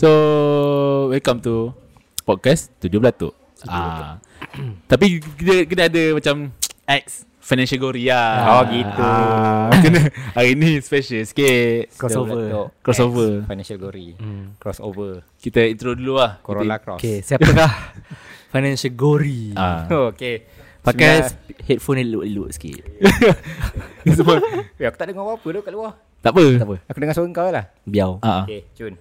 So welcome to podcast Tujuh Belatuk. Ah. Tapi kita kita ada macam X financial Goria. Oh, gitu. Ah, kena hari ni special sikit. Crossover. Crossover. Financial Gory. Hmm. Crossover. Kita intro dulu lah. Corolla Cross. Okay, siapakah financial gory? Kita, ah. Oh, okay. Pakai Sebenarnya- headphone elok-elok sikit. Semua Eh, aku tak dengar apa-apa tu kat luar. tak apa. tak apa. Aku dengar suara kau lah. Biau. Ah. Okay, cun.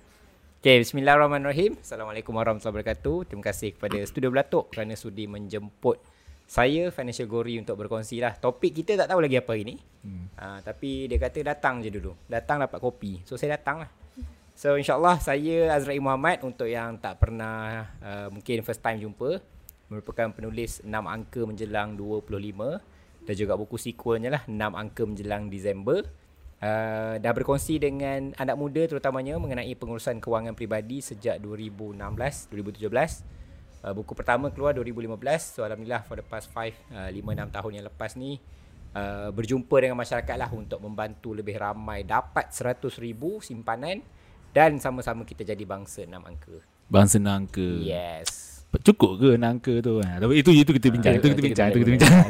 Okay, bismillahirrahmanirrahim. Assalamualaikum warahmatullahi wabarakatuh. Terima kasih kepada Studio Belatok kerana sudi menjemput saya Financial Gory untuk berkongsi lah. Topik kita tak tahu lagi apa hari ni. Hmm. Uh, tapi dia kata datang je dulu. Datang dapat kopi. So saya datang lah. So insyaAllah saya Azra'i Muhammad untuk yang tak pernah uh, mungkin first time jumpa. Merupakan penulis 6 angka menjelang 25 dan juga buku sequelnya lah 6 angka menjelang Disember. Uh, dah berkongsi dengan anak muda terutamanya mengenai pengurusan kewangan peribadi sejak 2016, 2017. Uh, buku pertama keluar 2015. So alhamdulillah for the past 5 uh, 5 6 tahun yang lepas ni uh, berjumpa dengan masyarakat lah untuk membantu lebih ramai dapat 100,000 simpanan dan sama-sama kita jadi bangsa 6 angka. Bangsa nak angka. Yes. Cukup ke nak angka tu? Ha, tapi itu itu kita bincang. Ah, itu kita bincang. Itu kita bincang.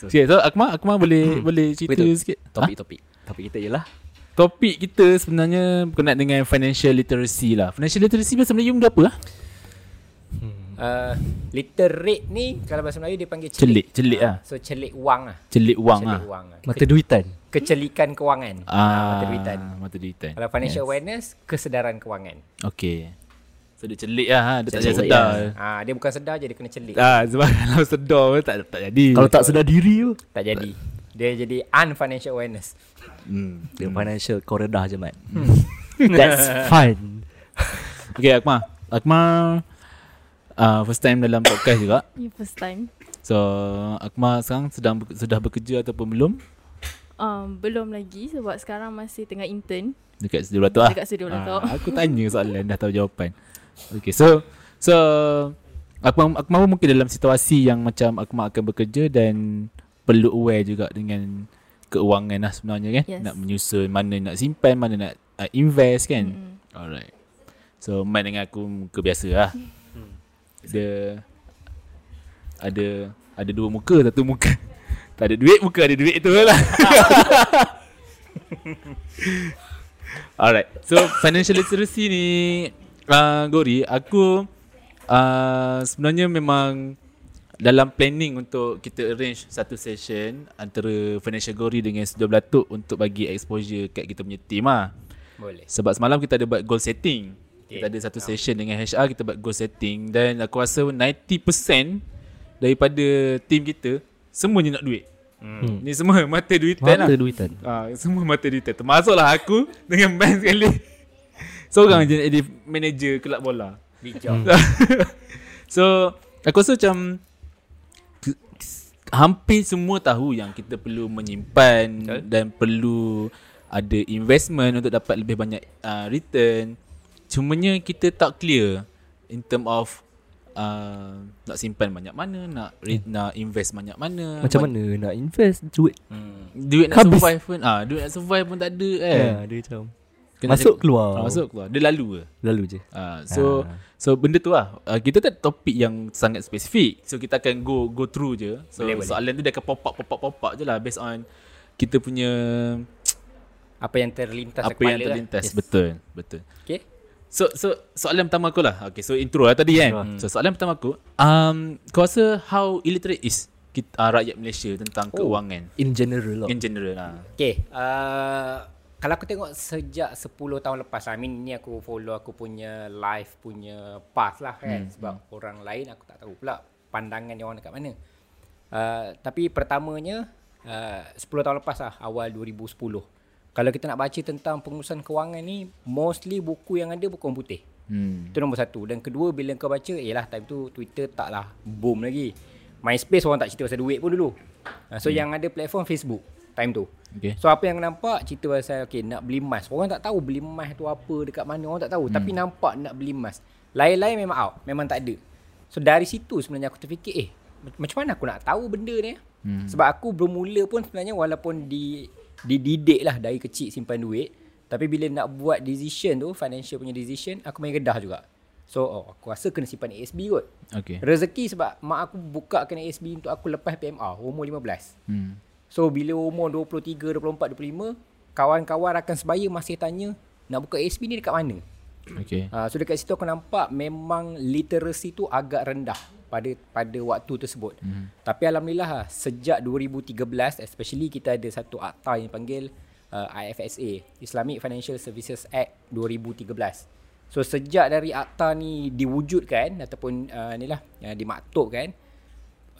Okay, so Akmal, Akmal boleh boleh cerita sikit. Topik, topik. Topik kita ialah Topik kita sebenarnya berkenaan dengan financial literacy lah. Financial literacy bahasa Melayu benda apa lah? Uh, literate ni kalau bahasa Melayu dia panggil Celik, celik. celik Ah, lah. So celik wang lah. Celik wang lah. lah. mata duitan. Kecelikan kewangan. Ah, mata duitan. Mata duitan. Kalau financial Yes. awareness, kesedaran kewangan. Okay. So dia celik lah. Ha. Dia tak Celik, jadi sedar. Ah, dia bukan sedar je dia kena celik. Ah, sebab kalau sedar pun tak, tak jadi. Kalau tak sedar diri tu, Tak jadi. Dia jadi unfinancial awareness. Hmm. dia financial kau redah je, Mat. That's fine. Okay Akmal. Akmal uh, first time dalam podcast juga. You first time. So Akmal sekarang sedang sudah bekerja ataupun belum? Um, belum lagi sebab sekarang masih tengah intern Dekat Studio Belatok lah. dekat studio Belatok. Ah, aku tanya soalan dah tahu jawapan. Okay, so so Akmal Akmal mungkin dalam situasi yang macam Akmal akan bekerja dan perlu aware juga dengan keuangan lah sebenarnya kan. Yes. Nak menyusun mana nak simpan, mana nak uh, invest kan. Mm-mm. Alright. So Mat dengan aku muka biasa lah. Dia ada ada dua muka, satu muka tak ada duit, muka ada duit tu lah. Alright. So financial literacy ni uh, Gori, aku uh, sebenarnya memang dalam planning untuk kita arrange satu session antara financial Gori dengan Studio Belatuk untuk bagi exposure kat kita punya team lah. Boleh. Sebab semalam kita ada buat goal setting. Okay. Kita ada satu session dengan HR kita buat goal setting dan aku rasa 90% daripada team kita semuanya nak duit. Hmm. Ni semua mata duitan lah. Mata duitan. Ah, semua mata duitan. Termasuklah aku dengan band sekali. Seorang je nak jadi manager kelab bola. Bijak. so, aku rasa macam hampir semua tahu yang kita perlu menyimpan Betul. dan perlu ada investment untuk dapat lebih banyak uh, return. Cumanya kita tak clear in term of uh, nak simpan banyak mana, nak re- nak invest banyak mana. Macam mana nak invest duit? hmm. Duit nak Habis. survive pun ah, duit nak survive pun tak ada eh. Ya, dia macam Kena masuk cek- keluar. Ah, masuk keluar. Dia lalu ke? Lalu je. Uh, so Ah. so benda tu lah. Uh, kita tak topik yang sangat spesifik. So kita akan go go through je. So Boleh, boleh. soalan tu dia akan pop up pop up pop up je lah based on kita punya Apa yang terlintas apa yang terlintas. Lah. Yes. Betul, betul. Okay. So so soalan pertama aku lah. Okay, so intro lah tadi kan. Intro. So soalan pertama aku, um kau rasa how illiterate is kita, uh, rakyat Malaysia tentang Oh. keuangan In general lah. in general lah. Okay. Uh, kalau aku tengok sejak 10 tahun lepas I mean ni aku follow aku punya life punya path lah kan hmm. sebab hmm. orang lain aku tak tahu pula pandangan dia orang dekat mana. Uh, tapi pertamanya uh, 10 tahun lepas lah awal 2010. Kalau kita nak baca tentang pengurusan kewangan ni mostly buku yang ada buku orang putih. Hmm. Itu nombor satu. Dan kedua bila kau baca Yelah time tu Twitter taklah boom lagi MySpace orang tak cerita pasal duit pun dulu uh, So hmm. yang ada platform Facebook Time tu Okay. So apa yang nampak Cerita pasal okay, Nak beli emas Orang tak tahu beli emas tu apa Dekat mana Orang tak tahu hmm. Tapi nampak nak beli emas Lain-lain memang out Memang tak ada So dari situ sebenarnya aku terfikir Eh macam mana aku nak tahu benda ni eh? hmm. Sebab aku bermula pun sebenarnya Walaupun di Dididik lah dari kecil simpan duit Tapi bila nak buat decision tu, financial punya decision, aku main gedah juga. So, oh, aku rasa kena simpan ASB kot. Okay. Rezeki sebab mak aku buka kena ASB untuk aku lepas PMR, umur 15. Hmm. So, bila umur 23, 24, 25, kawan-kawan rakan sebaya masih tanya, nak buka ASB ni dekat mana? Okay. Uh, so dekat situ aku nampak memang literasi tu agak rendah pada pada waktu tersebut. Hmm. Tapi alhamdulillah lah, sejak 2013 especially kita ada satu akta yang panggil uh, IFSA Islamic Financial Services Act 2013. So sejak dari akta ni diwujudkan ataupun uh, inilah uh, dimaktubkan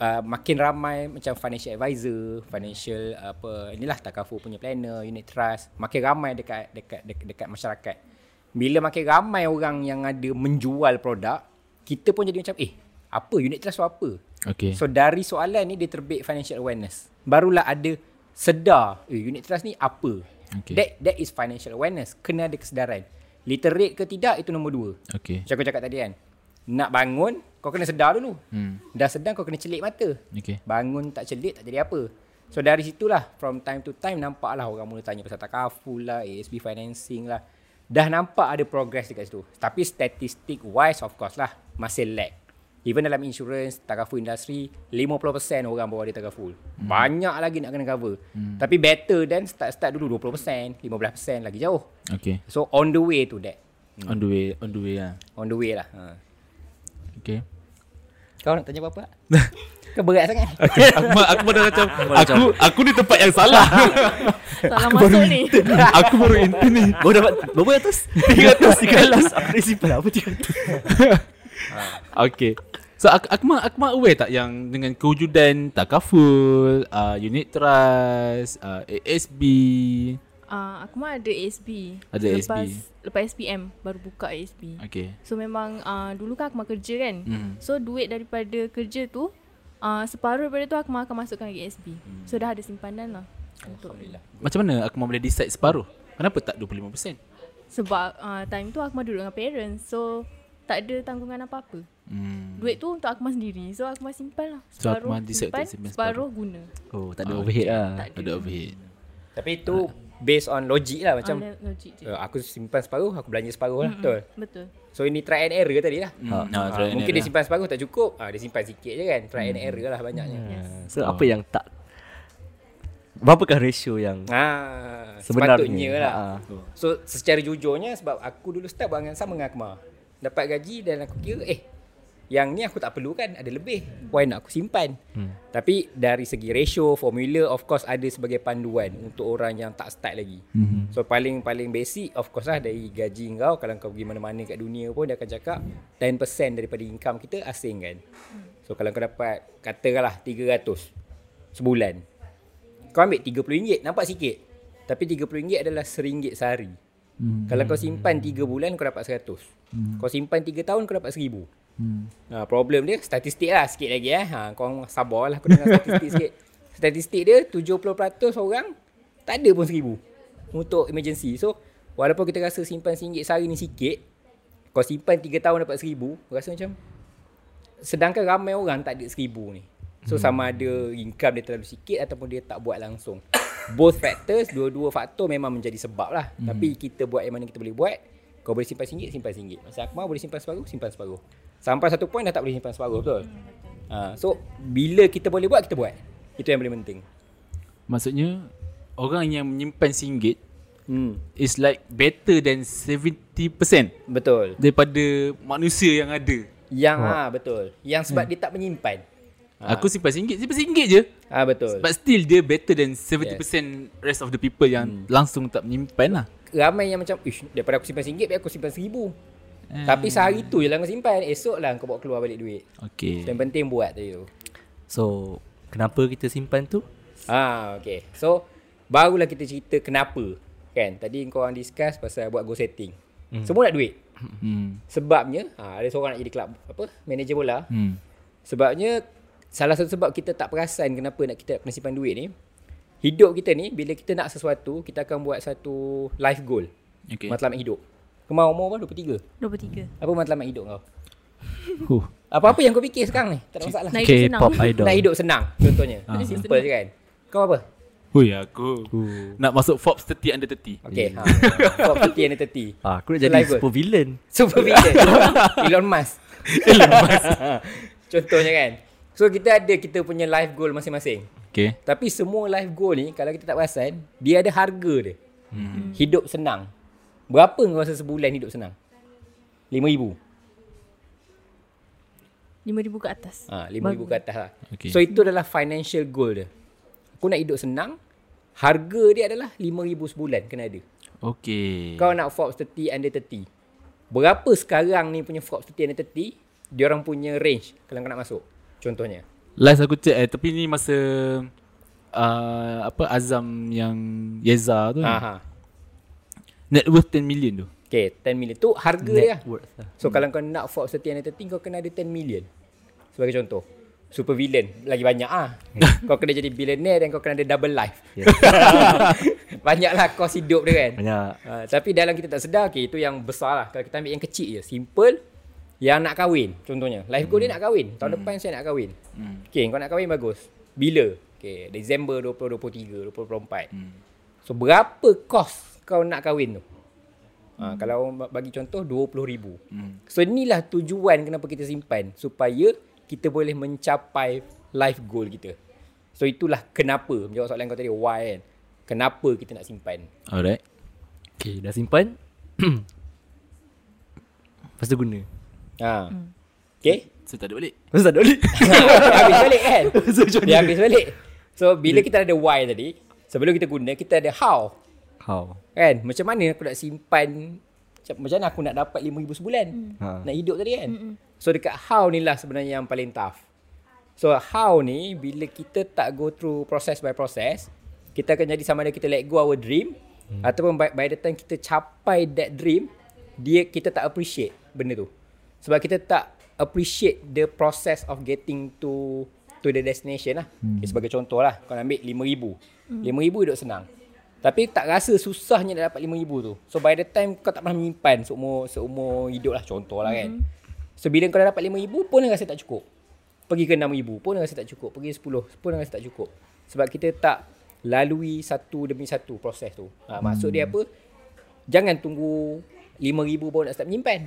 uh, makin ramai macam financial advisor, financial uh, apa inilah takaful punya planner, unit trust, makin ramai dekat dekat dekat, dekat masyarakat. Bila makin ramai orang yang ada menjual produk, kita pun jadi macam eh apa unit trust tu apa? Okay. So dari soalan ni dia terbit financial awareness. Barulah ada sedar eh unit trust ni apa? Okay. That that is financial awareness. Kena ada kesedaran. Literate ke tidak itu nombor dua. Okay. Macam aku cakap tadi kan. Nak bangun kau kena sedar dulu. Hmm. Dah sedar kau kena celik mata. Okay. Bangun tak celik tak jadi apa. So dari situlah from time to time nampaklah orang mula tanya pasal takaful lah, ASB financing lah. Dah nampak ada progress dekat situ. Tapi statistik wise of course lah masih lag. Even dalam insurance, takaful industry, 50% orang bawa dia takaful. Hmm. Banyak lagi nak kena cover. Hmm. Tapi better than start-start dulu 20%, 15% lagi jauh. Okay. So on the way to that. On the way, on the way lah. On the way lah. Ha. Okay. Kau nak tanya apa-apa? Kau berat sangat. Okay. aku, aku pada macam aku aku di tempat yang salah. Salah masuk ni. aku baru intern ni. Baru dapat berapa ratus? 300 300 Aku dah simpan apa 300 Okay. So aku aku mah aku mah aware tak yang dengan kewujudan takaful, uh, unit trust, uh, ASB. Uh, aku mah ada ASB. Ada lepas, ASB. Lepas SPM baru buka ASB. Okay. So memang uh, dulu kan aku mah kerja kan. Hmm. So duit daripada kerja tu uh, separuh daripada tu aku mah akan masukkan ke ASB. Hmm. So dah ada simpanan lah. Untuk Alhamdulillah. Macam mana aku mah boleh decide separuh? Kenapa tak 25%? sebab uh, time tu aku mah duduk dengan parents. So tak ada tanggungan apa-apa. Hmm. Duit tu untuk aku mah sendiri. So aku mah simpan lah. So, aku mah decide simpan, simpan separuh guna. Oh tak ada Ah, overhead okay. lah Tak ada. Ada overhead. Tapi itu based on logik lah macam je. uh, aku simpan separuh, aku belanja separuh lah. Betul. Betul. So ini try and error tadi lah. Hmm. Ah, Ah, try and mungkin dia error. simpan separuh tak cukup. Ah, dia simpan sikit je kan. Try and error lah banyaknya. Yes. So apa yang tak Berapakah ratio yang Ah, Sebenarnya. sepatutnya lah. Ah. So secara jujurnya sebab aku dulu start buat dengan sama dengan Akmal. Dapat gaji dan aku kira eh yang ni aku tak perlu kan ada lebih. Why nak aku simpan? Hmm. Tapi dari segi ratio, formula of course ada sebagai panduan untuk orang yang tak start lagi. Hmm. So paling paling basic of course lah dari gaji kau kalau kau pergi mana-mana kat dunia pun dia akan cakap 10% daripada income kita asing kan. So kalau kau dapat katakanlah 300 sebulan. Kau ambil RM30 nampak sikit. Tapi RM30 adalah RM1 sehari. Hmm. Kalau kau simpan 3 bulan kau dapat 100. Hmm. Kau simpan 3 tahun kau dapat 1000. Hmm. Ha, problem dia statistik lah sikit lagi eh. Ha, kau sabar lah kau dengar statistik sikit. Statistik dia 70% orang tak ada pun 1000 untuk emergency. So walaupun kita rasa simpan RM1 sehari ni sikit, kau simpan 3 tahun dapat 1000, rasa macam sedangkan ramai orang tak ada 1000 ni. So hmm. sama ada income dia terlalu sikit ataupun dia tak buat langsung. Both factors, dua-dua faktor memang menjadi sebab lah. Hmm. Tapi kita buat yang mana kita boleh buat. Kau boleh simpan RM1, simpan RM1. Masa Akmal boleh simpan separuh, simpan separuh. Sampai satu point dah tak boleh simpan separuh, betul? Ha, so, bila kita boleh buat, kita buat. Itu yang paling penting. Maksudnya orang yang menyimpan RM1 Hmm. is like better than 70% Betul. daripada manusia yang ada. Yang ha, betul. Yang sebab dia tak menyimpan. Ha. Aku simpan RM1, simpan RM1 je. Ah betul. But still dia better than 70% rest of the people yang langsung tak menyimpan lah. Ramai yang macam, ish, daripada aku simpan RM1, biar aku simpan RM1,000. Hmm. Tapi sehari tu je lah kau simpan. Esok lah kau bawa keluar balik duit. Okay. Yang penting buat tadi tu. So Kenapa kita simpan tu Ah, okay. So, barulah kita cerita kenapa. Kan? Tadi kau orang discuss pasal buat goal setting. Hmm. Semua nak duit. Hmm. Sebabnya, ha, ada seorang nak jadi club, apa, manager bola. Hmm. Sebabnya, salah satu sebab kita tak perasan kenapa nak kita kena simpan duit ni. Hidup kita ni, bila kita nak sesuatu, kita akan buat satu life goal. Okay. Matlamat hidup. Kemau umur apa? 23. 23. Apa matlamat hidup kau? Huh. Apa-apa yang kau fikir sekarang ni, tak ada masalah. Nak hidup senang. K-pop idol Nak hidup senang, contohnya. Ah. Simple je kan. Kau apa? Hui aku Nak masuk Forbes 30 under 30 Okay ha. Top 30 and 30 Ah, aku nak So, jadi goal. super villain. Super villain Elon Musk Elon Musk Contohnya kan So kita ada kita punya life goal masing-masing Okay Tapi semua life goal ni Kalau kita tak perasan Dia ada harga dia hmm. Hidup senang Berapa kau rasa sebulan hidup senang? RM5,000 RM5,000 ke atas. ha, RM5,000 ke atas lah. Okay. So itu adalah financial goal dia. Aku nak hidup senang Harga dia adalah RM5,000 sebulan kena ada. Okay Kau nak Forbes 30 under 30 Berapa sekarang ni punya Forbes 30 under 30 Dia orang punya range Kalau kau nak masuk Contohnya. Last aku check eh Tapi ni masa uh, Apa Azam yang Yeza tu Aha. Net worth 10 million tu. Okay 10 million. Tu harga dia. lah worth lah. So kalau kau nak Forbes 30 under 30 Kau kena ada 10 million. Sebagai contoh. Super villain. Lagi banyak ah. kau kena jadi billionaire Dan kau kena ada double life. Banyaklah kos hidup dia kan. Banyak. Uh, tapi dalam kita tak sedar okay, Itu yang besar lah. Kalau kita ambil yang kecil je Simple Yang nak kahwin Contohnya. Life goal dia nak kahwin. Tahun depan saya nak kahwin. Okay kau nak kahwin bagus. Bila? Okay Disember 2023 2024 So berapa kos Kau nak kahwin tu Ha, kalau orang ba- bagi contoh RM20,000. So inilah tujuan kenapa kita simpan supaya kita boleh mencapai life goal kita. So itulah kenapa menjawab soalan kau tadi why kan. Kenapa kita nak simpan? Alright Okay, dah simpan. Lepas tu guna. Ha. Okay? So tak ada balik Lepas tu tak ada balik. Dia habis balik kan So, Dia habis balik So bila kita ada why tadi Sebelum kita guna Kita ada how How? Kan Macam mana aku nak simpan Macam, macam mana aku nak dapat RM5,000 sebulan Ha. Nak hidup tadi kan So dekat how ni lah sebenarnya yang paling tough So how ni Bila kita tak go through Process by process Kita akan jadi sama ada kita let go our dream hmm. Ataupun by, by the time kita capai that dream dia Kita tak appreciate benda tu Sebab kita tak appreciate the process of getting to to the destination lah. Hmm. Okay, sebagai contoh lah, kau nak ambil RM5,000. Hmm. RM5,000 hidup senang. Tapi tak rasa susahnya nak dapat RM5,000 tu. So by the time kau tak pernah menyimpan seumur, seumur hidup lah contoh lah kan. So bila kau dah dapat RM5,000 pun rasa tak cukup. Pergi ke RM6,000 pun rasa tak cukup. Pergi 10 pun rasa tak cukup. Sebab kita tak lalui satu demi satu proses tu. Ha, maksud dia apa? Jangan tunggu RM5,000 baru nak start menyimpan.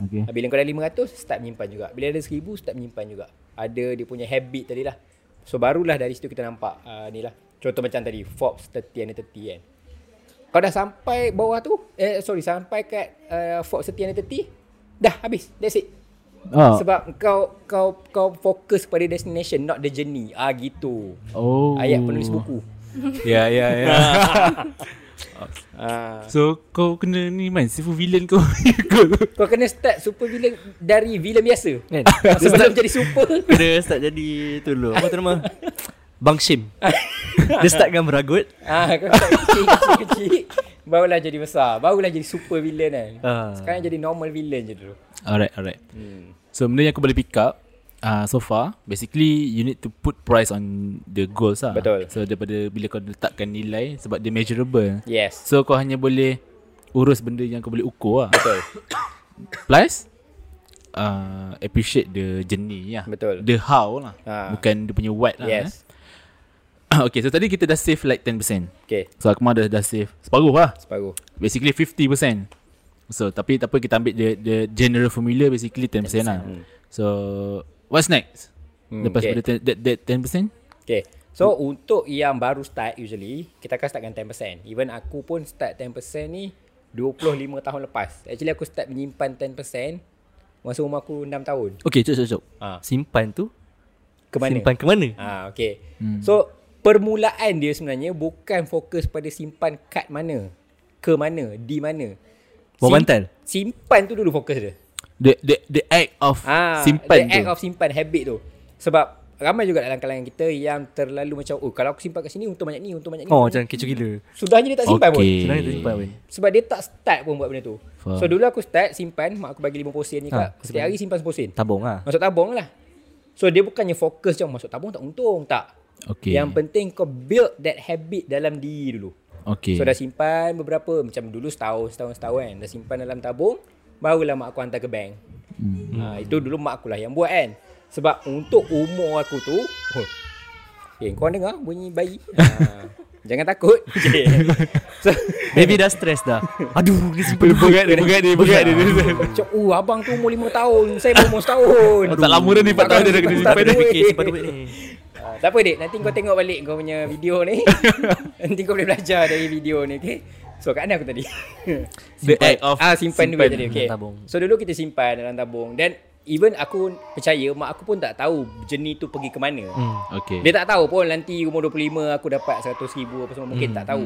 Okay Ha, bila kau dah 500 start menyimpan juga. Bila ada 1000 start menyimpan juga. Ada dia punya habit tadi lah. So barulah dari situ kita nampak uh, ni lah. Contoh macam tadi Forbes 30 and 30 kan. Kau dah sampai bawah tu, eh sorry sampai kat uh, Forbes 30 and 30, dah habis. That's it. oh. Sebab kau kau kau fokus pada destination not the journey. Ah gitu. oh. Ayat penulis buku. Ya ya ya Ah. So kau kena ni man Sifu villain kau Kau kena start super villain dari villain biasa. Kan? Sebelum jadi super. Dia start jadi tu dulu. Apa tu nama? Bang Shim. Dia start dengan meragut. Ah, kau start kecil, kecil, kecil. Barulah jadi besar. Barulah jadi super villain kan. Ah. Sekarang jadi normal villain je dulu. Alright alright Hmm. So benda yang aku boleh pick up uh, So far Basically You need to put price on The goals lah Betul. So daripada Bila kau letakkan nilai Sebab dia measurable Yes. So kau hanya boleh Urus benda yang kau boleh ukur lah Betul. Plus uh, Appreciate the journey lah Betul. The how lah Ah. Bukan dia punya what lah Yes. eh. Okay so tadi kita dah save like 10% Okay. So Akmal dah, dah save Separuh lah Separuh. Basically 50% So tapi tak apa kita ambil the, the general formula Basically 10%, lah So What's next? Hmm, Lepas okay. pada ten, that, that 10%? Okay. So untuk yang baru start usually kita akan start dengan 10%. Even aku pun start 10% ni 25 tahun lepas. Actually aku start menyimpan 10% masa umur aku 6 tahun. Okay, cok, cok. Ha. Simpan tu Ke mana? Simpan ke mana? Ah, okay. Hmm. So permulaan dia sebenarnya bukan fokus pada simpan kad mana, ke mana, di mana. Bawah bantal? Simpan tu dulu fokus dia. The, the, the act of Ah, simpan the act tu of simpan habit tu. Sebab ramai juga dalam kalangan kita yang terlalu macam oh kalau aku simpan kat sini untung banyak ni, untung banyak ni. Oh, macam kecoh gila. Sudahnya dia tak simpan pun. Okay. Senang kita simpan pun. Sebab dia tak start pun buat benda tu. Faham. So dulu aku start simpan, mak aku bagi 50 sen je Ha, kak. Setiap hari simpan 10 sen. Tabung lah. Masuk tabung lah. So dia bukannya fokus macam masuk tabung tak untung tak. Okay Yang penting kau build that habit dalam diri dulu. Okay So dah simpan beberapa macam dulu setahun setahun setahun kan. Dah simpan dalam tabung, barulah mak aku hantar ke bank. Hmm. Ha, itu dulu mak aku lah yang buat kan. Sebab untuk umur aku tu, oh, eh kau dengar bunyi bayi. Ha, Jangan takut. Okay. so, Maybe dah stress dah. Aduh, ni simpan Pegat dia, pegat dia, pegat dia. macam, oh abang tu umur 5 tahun. Saya baru umur setahun. Oh, tak lama dah ni 4 tahun dia dah kena Tak simpan ada dia. duit. Fikir simpan duit ni. Ah, tak apa dek, nanti kau tengok balik kau punya video ni. nanti kau boleh belajar dari video ni, okay? So kat mana aku tadi? The act of ah simpan, duit tadi, okay. dalam tabung. So dulu kita simpan dalam tabung dan even aku percaya mak aku pun tak tahu jenis tu pergi ke mana. Hmm. Okay. Dia tak tahu pun nanti umur 25 aku dapat 100 ribu apa semua mungkin tak tahu.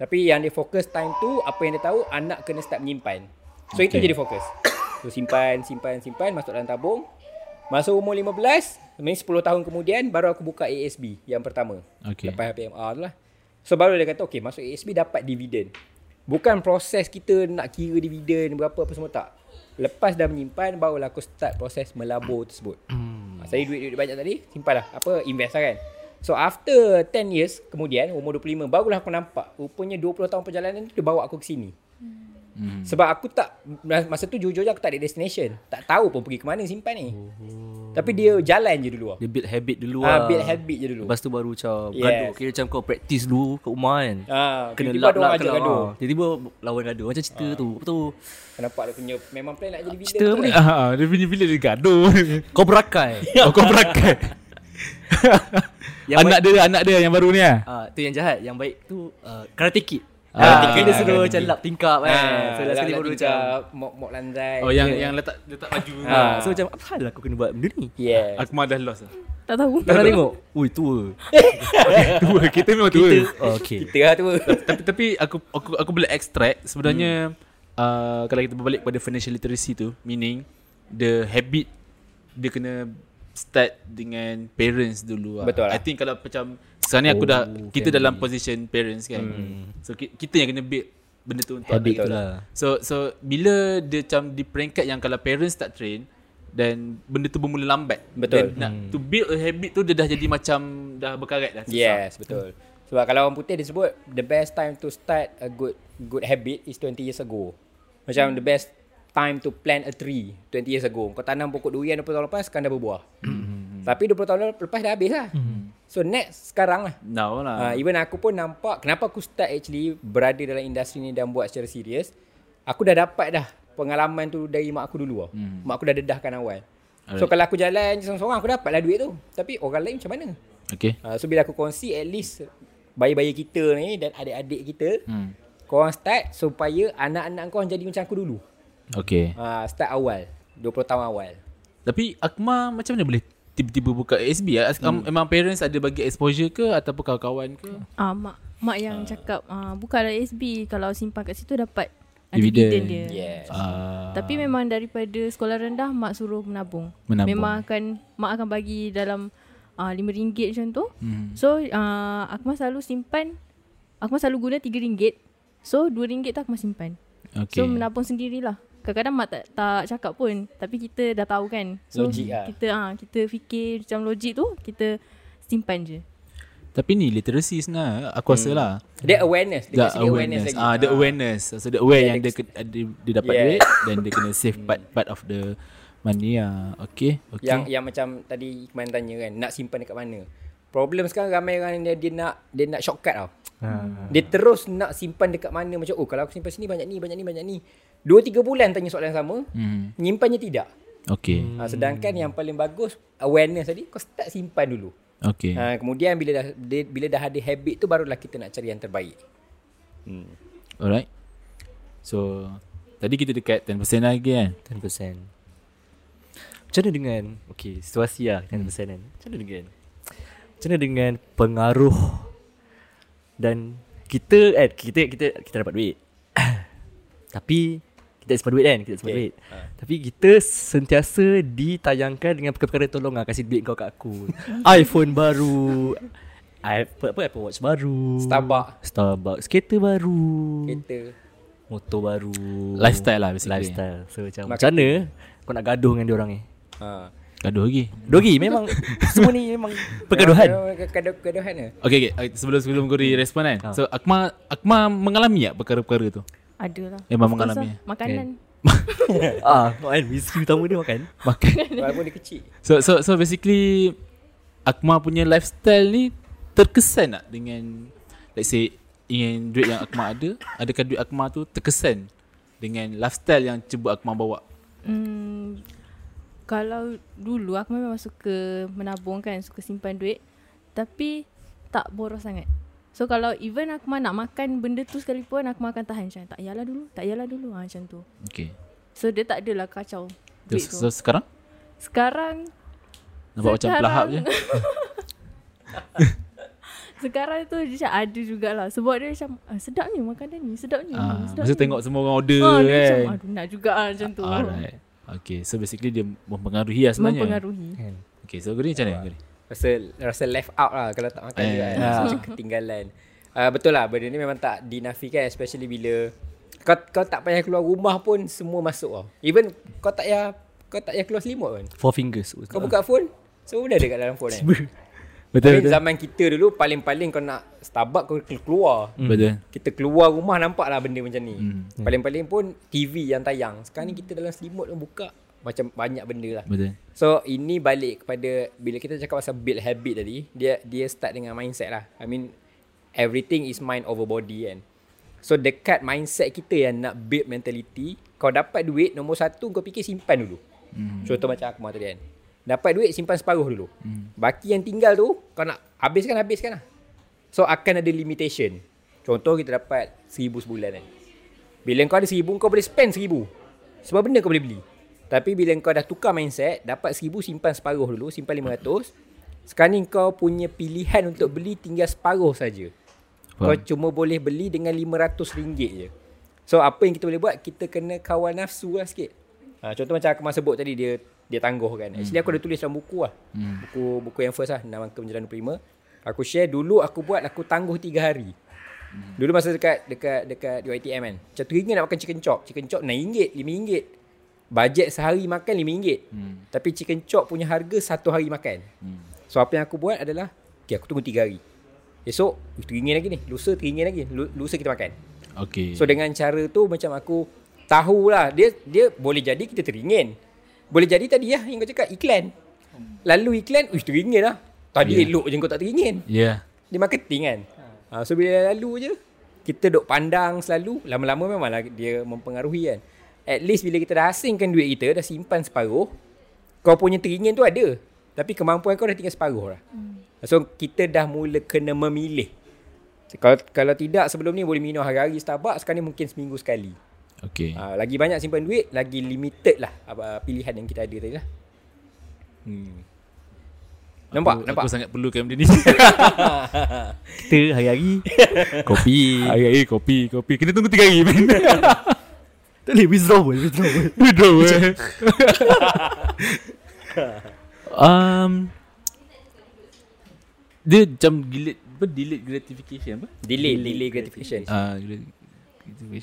Tapi yang dia fokus time tu apa yang dia tahu anak kena start menyimpan. So itu Okay. jadi fokus. So simpan simpan simpan masuk dalam tabung. Masuk umur 15, means 10 tahun kemudian baru aku buka ASB yang pertama. Okay. Lepas PMR tu lah. So baru dia kata okay masuk ASB dapat dividen. Bukan proses kita nak kira dividen berapa apa semua tak. Lepas dah menyimpan barulah aku start proses melabur tersebut. Hmm. Saya duit-duit banyak tadi simpan lah. Apa invest lah kan. So after 10 years kemudian umur 25 barulah aku nampak rupanya 20 tahun perjalanan tu dia bawa aku ke sini. Hmm. Sebab aku tak masa tu jujur je aku tak ada destination. Tak tahu pun pergi ke mana simpan ni. Oh. Tapi dia jalan je dulu lah. Dia build habit dulu Ah, lah. build habit je dulu. Lepas tu baru macam Yes. gaduh. Kira macam kau practice dulu kat rumah kan. Ah, Kena lap lap kena gaduh. ah. Tiba-tiba lawan gaduh. Macam cerita tu. Apa tu? Kenapa dia punya memang plan nak jadi bila Cerita apa ni? Ah, dia punya bila dia gaduh. Kau berakai. oh, kau berakat. Yang anak dia, anak dia yang baru ni ah. Ah, tu yang jahat. Yang baik tu uh, Karate Kid. Ah, Ah, dia Karate suruh Kid. macam lap tingkap kan. Ah, so last kali baru macam mok mok lantai. Oh, yang yang letak letak baju. ah, so macam apa hal aku kena buat benda ni? yes. Akmal dah lost lah. Tak tahu. Dah tengok. Ui tua. Tua, kita memang tua. Oh, okay. Kita lah tu. tapi tapi aku aku aku boleh extract sebenarnya uh, kalau kita berbalik pada financial literacy tu meaning the habit dia kena start dengan parents dulu lah. Betul lah. I think kalau macam sekarang ni aku dah Oh, kita family. dalam position parents kan. So ki- kita yang kena build benda tu untuk Habit anak tu kita. lah. So so bila dia macam di peringkat yang kalau parents tak train dan benda tu bermula lambat. Betul. Then nak to build a habit tu dia dah jadi macam dah berkarat dah. susah. Yes, betul. Sebab kalau orang putih dia sebut the best time to start a good good habit is 20 years ago. Macam the best time to plant a tree 20 years ago. Kau tanam pokok durian 20 tahun lepas kan dah berbuah. Tapi 20 tahun lepas dah habis lah. So next sekarang lah. Now lah. Uh, even aku pun nampak kenapa aku start actually berada dalam industri ni dan buat secara serius. Aku dah dapat dah pengalaman tu dari mak aku dulu lah. Hmm. Mak aku dah dedahkan awal. So kalau aku jalan je seorang-seorang aku dapatlah duit tu. Tapi orang lain macam mana? Okay. Uh, so bila aku kongsi at least bayi-bayi kita ni dan adik-adik kita Hmm. korang start supaya anak-anak kau jadi macam aku dulu. Okay. Uh, start awal. 20 tahun awal. Tapi Akmal macam mana boleh tiba-tiba buka ASB ah? Hmm. Memang parents ada bagi exposure ke ataupun kawan-kawan ke? Ah mak mak yang cakap ah buka dalam SB kalau simpan kat situ dapat ah, Dividen. dividen dia. Yes. Uh, Tapi memang daripada sekolah rendah mak suruh menabung. Menabung. Memang akan mak akan bagi dalam uh, RM5 macam tu. Hmm. So uh, Akmal selalu simpan Akmal selalu guna RM3. So RM2 tu Akmal simpan. okay. So menabung sendirilah. Kadang-kadang mak tak tak cakap pun tapi kita dah tahu kan. So Logik lah. kita ah kita fikir macam logik tu kita simpan je. Tapi ni literacy sebenarnya aku rasa lah. Dia awareness. Dia The kasi dia awareness lagi. Ah, the awareness. So the aware Yeah, yang dia dia, dia, dia dapat Yeah. duit dan dia kena save part part of the money ah. Okay. Okay. Yang yang macam tadi Ikman tanya kan, nak simpan dekat mana? Problem sekarang ramai orang dia, dia nak dia nak shortcut tau. Ha. Dia terus nak simpan dekat mana macam oh kalau aku simpan sini banyak ni banyak ni banyak ni. 2 3 bulan tanya soalan yang sama, hmm. nyimpannya tidak. Okay. Ha, sedangkan yang paling bagus awareness tadi kau start simpan dulu. Okay. Ha, kemudian bila dah bila dah ada habit tu barulah kita nak cari yang terbaik. Hmm. Alright. So tadi kita dekat 10% lagi kan. 10%. Macam mana dengan Okay situasi lah 10% kan Macam mana dengan Macam mana dengan Pengaruh Dan Kita eh, Kita kita kita dapat duit Tapi Kita simpan duit kan Kita simpan Okay. duit Tapi kita Sentiasa ditayangkan Dengan perkara-perkara tolong lah Kasih duit kau kat aku iPhone baru apa, apa Apple Watch baru Starbucks. Starbucks Kereta baru Kereta. Motor baru Lifestyle lah basically. Lifestyle So macam Marketing. Macam mana Kau nak gaduh dengan dia orang ni Ha. Gaduh lagi. Dogi memang Semua ni memang Pergaduhan Kegaduhan ke? Okay, okay. Okay, Sebelum sebelum Gori respon kan. Ha. So Akmal Akmal mengalami tak perkara-perkara tu? Ada lah. Memang course mengalami. lah. Makanan. Ah, kan misteri utama dia makan Makan. Walaupun dia kecil. So so so basically Akmal punya lifestyle ni terkesan tak dengan let's say ingin duit yang Akmal ada, adakah duit Akmal tu terkesan dengan lifestyle yang cuba Akmal bawa? Hmm, kalau dulu aku memang suka menabung kan, suka simpan duit. Tapi tak boros sangat. So kalau even aku nak makan benda tu sekalipun aku akan tahan macam tak yalah dulu, tak yalah dulu ha, macam tu. Okay. So dia tak adalah kacau duit Terus, tu. so sekarang? Sekarang Nampak macam Sekarang- pelahap je. sekarang tu dia macam ada jugalah sebab dia macam ah, sedap ni makanan ni, sedap ni. Ah, sedap masa ni. tengok semua orang order ah, dia kan. macam aduh nak juga ah, macam tu. Alright. Okay, so basically dia mempengaruhi lah sebenarnya. Mempengaruhi. Okay, so Guri macam mana? Guri? Rasa rasa left out lah kalau tak makan Eh. juga kan. Ah. Rasa macam ketinggalan. Uh, betul lah benda ni memang tak dinafikan especially bila kau kau tak payah keluar rumah pun semua masuk tau. Even kau tak payah kau tak payah keluar selimut pun. Four fingers. Kau buka phone semua dah ada dalam phone kan. Betul, Tapi betul. zaman kita dulu paling-paling kau nak Starbucks kau keluar. Betul. Kita keluar rumah nampak lah benda macam ni. Hmm. Paling-paling pun TV yang tayang. Sekarang ni kita dalam selimut pun buka macam banyak benda lah. Betul. So ini balik kepada bila kita cakap pasal build habit tadi, dia dia start dengan mindset lah. I mean everything is mind over body kan. So dekat mindset kita yang nak build mentality, kau dapat duit nombor satu kau fikir simpan dulu. Hmm. Contoh macam aku tadi kan. Dapat duit simpan separuh dulu. Hmm. Baki yang tinggal tu kau nak habiskan habiskan lah. So akan ada limitation. Contoh kita dapat seribu sebulan kan. Bila kau ada seribu kau boleh spend seribu. Sebab benda kau boleh beli. Tapi bila kau dah tukar mindset, dapat seribu simpan separuh dulu, simpan lima ratus. Sekarang ni kau punya pilihan untuk beli tinggal separuh saja. Kau cuma boleh beli dengan RM500 je. So apa yang kita boleh buat, kita kena kawal nafsu lah sikit. Ha, contoh macam aku sebut tadi, dia dia tangguh kan. Actually aku ada tulis dalam buku lah. Hmm. Buku buku yang first lah, 6 angka menjalan 25. Aku share dulu aku buat, aku tangguh 3 hari. Dulu masa dekat dekat dekat UiTM kan. Macam teringin nak makan chicken chop. Chicken chop RM6, RM5. Bajet sehari makan RM5. Hmm. Tapi chicken chop punya harga satu hari makan. Hmm. So apa yang aku buat adalah Okay aku tunggu 3 hari Esok RM1 lagi ni Lusa RM1 lagi Lu- Lusa kita makan Okay. So dengan cara tu Macam aku Tahulah Dia dia boleh jadi kita teringin Boleh jadi tadi lah Yang kau cakap iklan Lalu iklan Uish teringin lah Tadi Yeah. elok je kau tak teringin Yeah. Dia marketing kan ha, So bila lalu je Kita duk pandang selalu Lama-lama memanglah Dia mempengaruhi kan At least bila kita dah asingkan duit kita Dah simpan separuh Kau punya teringin tu ada Tapi kemampuan kau dah tinggal separuh lah So kita dah mula kena memilih kalau, kalau tidak sebelum ni boleh minum hari-hari Starbucks Sekarang ni mungkin seminggu sekali Okay. ha, Lagi banyak simpan duit Lagi limited lah apa, Pilihan yang kita ada tadi lah hmm. Nampak? Aku, nampak? Aku sangat perlukan benda ni. Kita hari-hari kopi. Hari-hari kopi, kopi. Kena tunggu 3 hari. Tak boleh withdrawal, withdrawal. Withdraw eh. um, dia macam delete apa delayed gratification apa? Delay, delay gratification Ah, uh,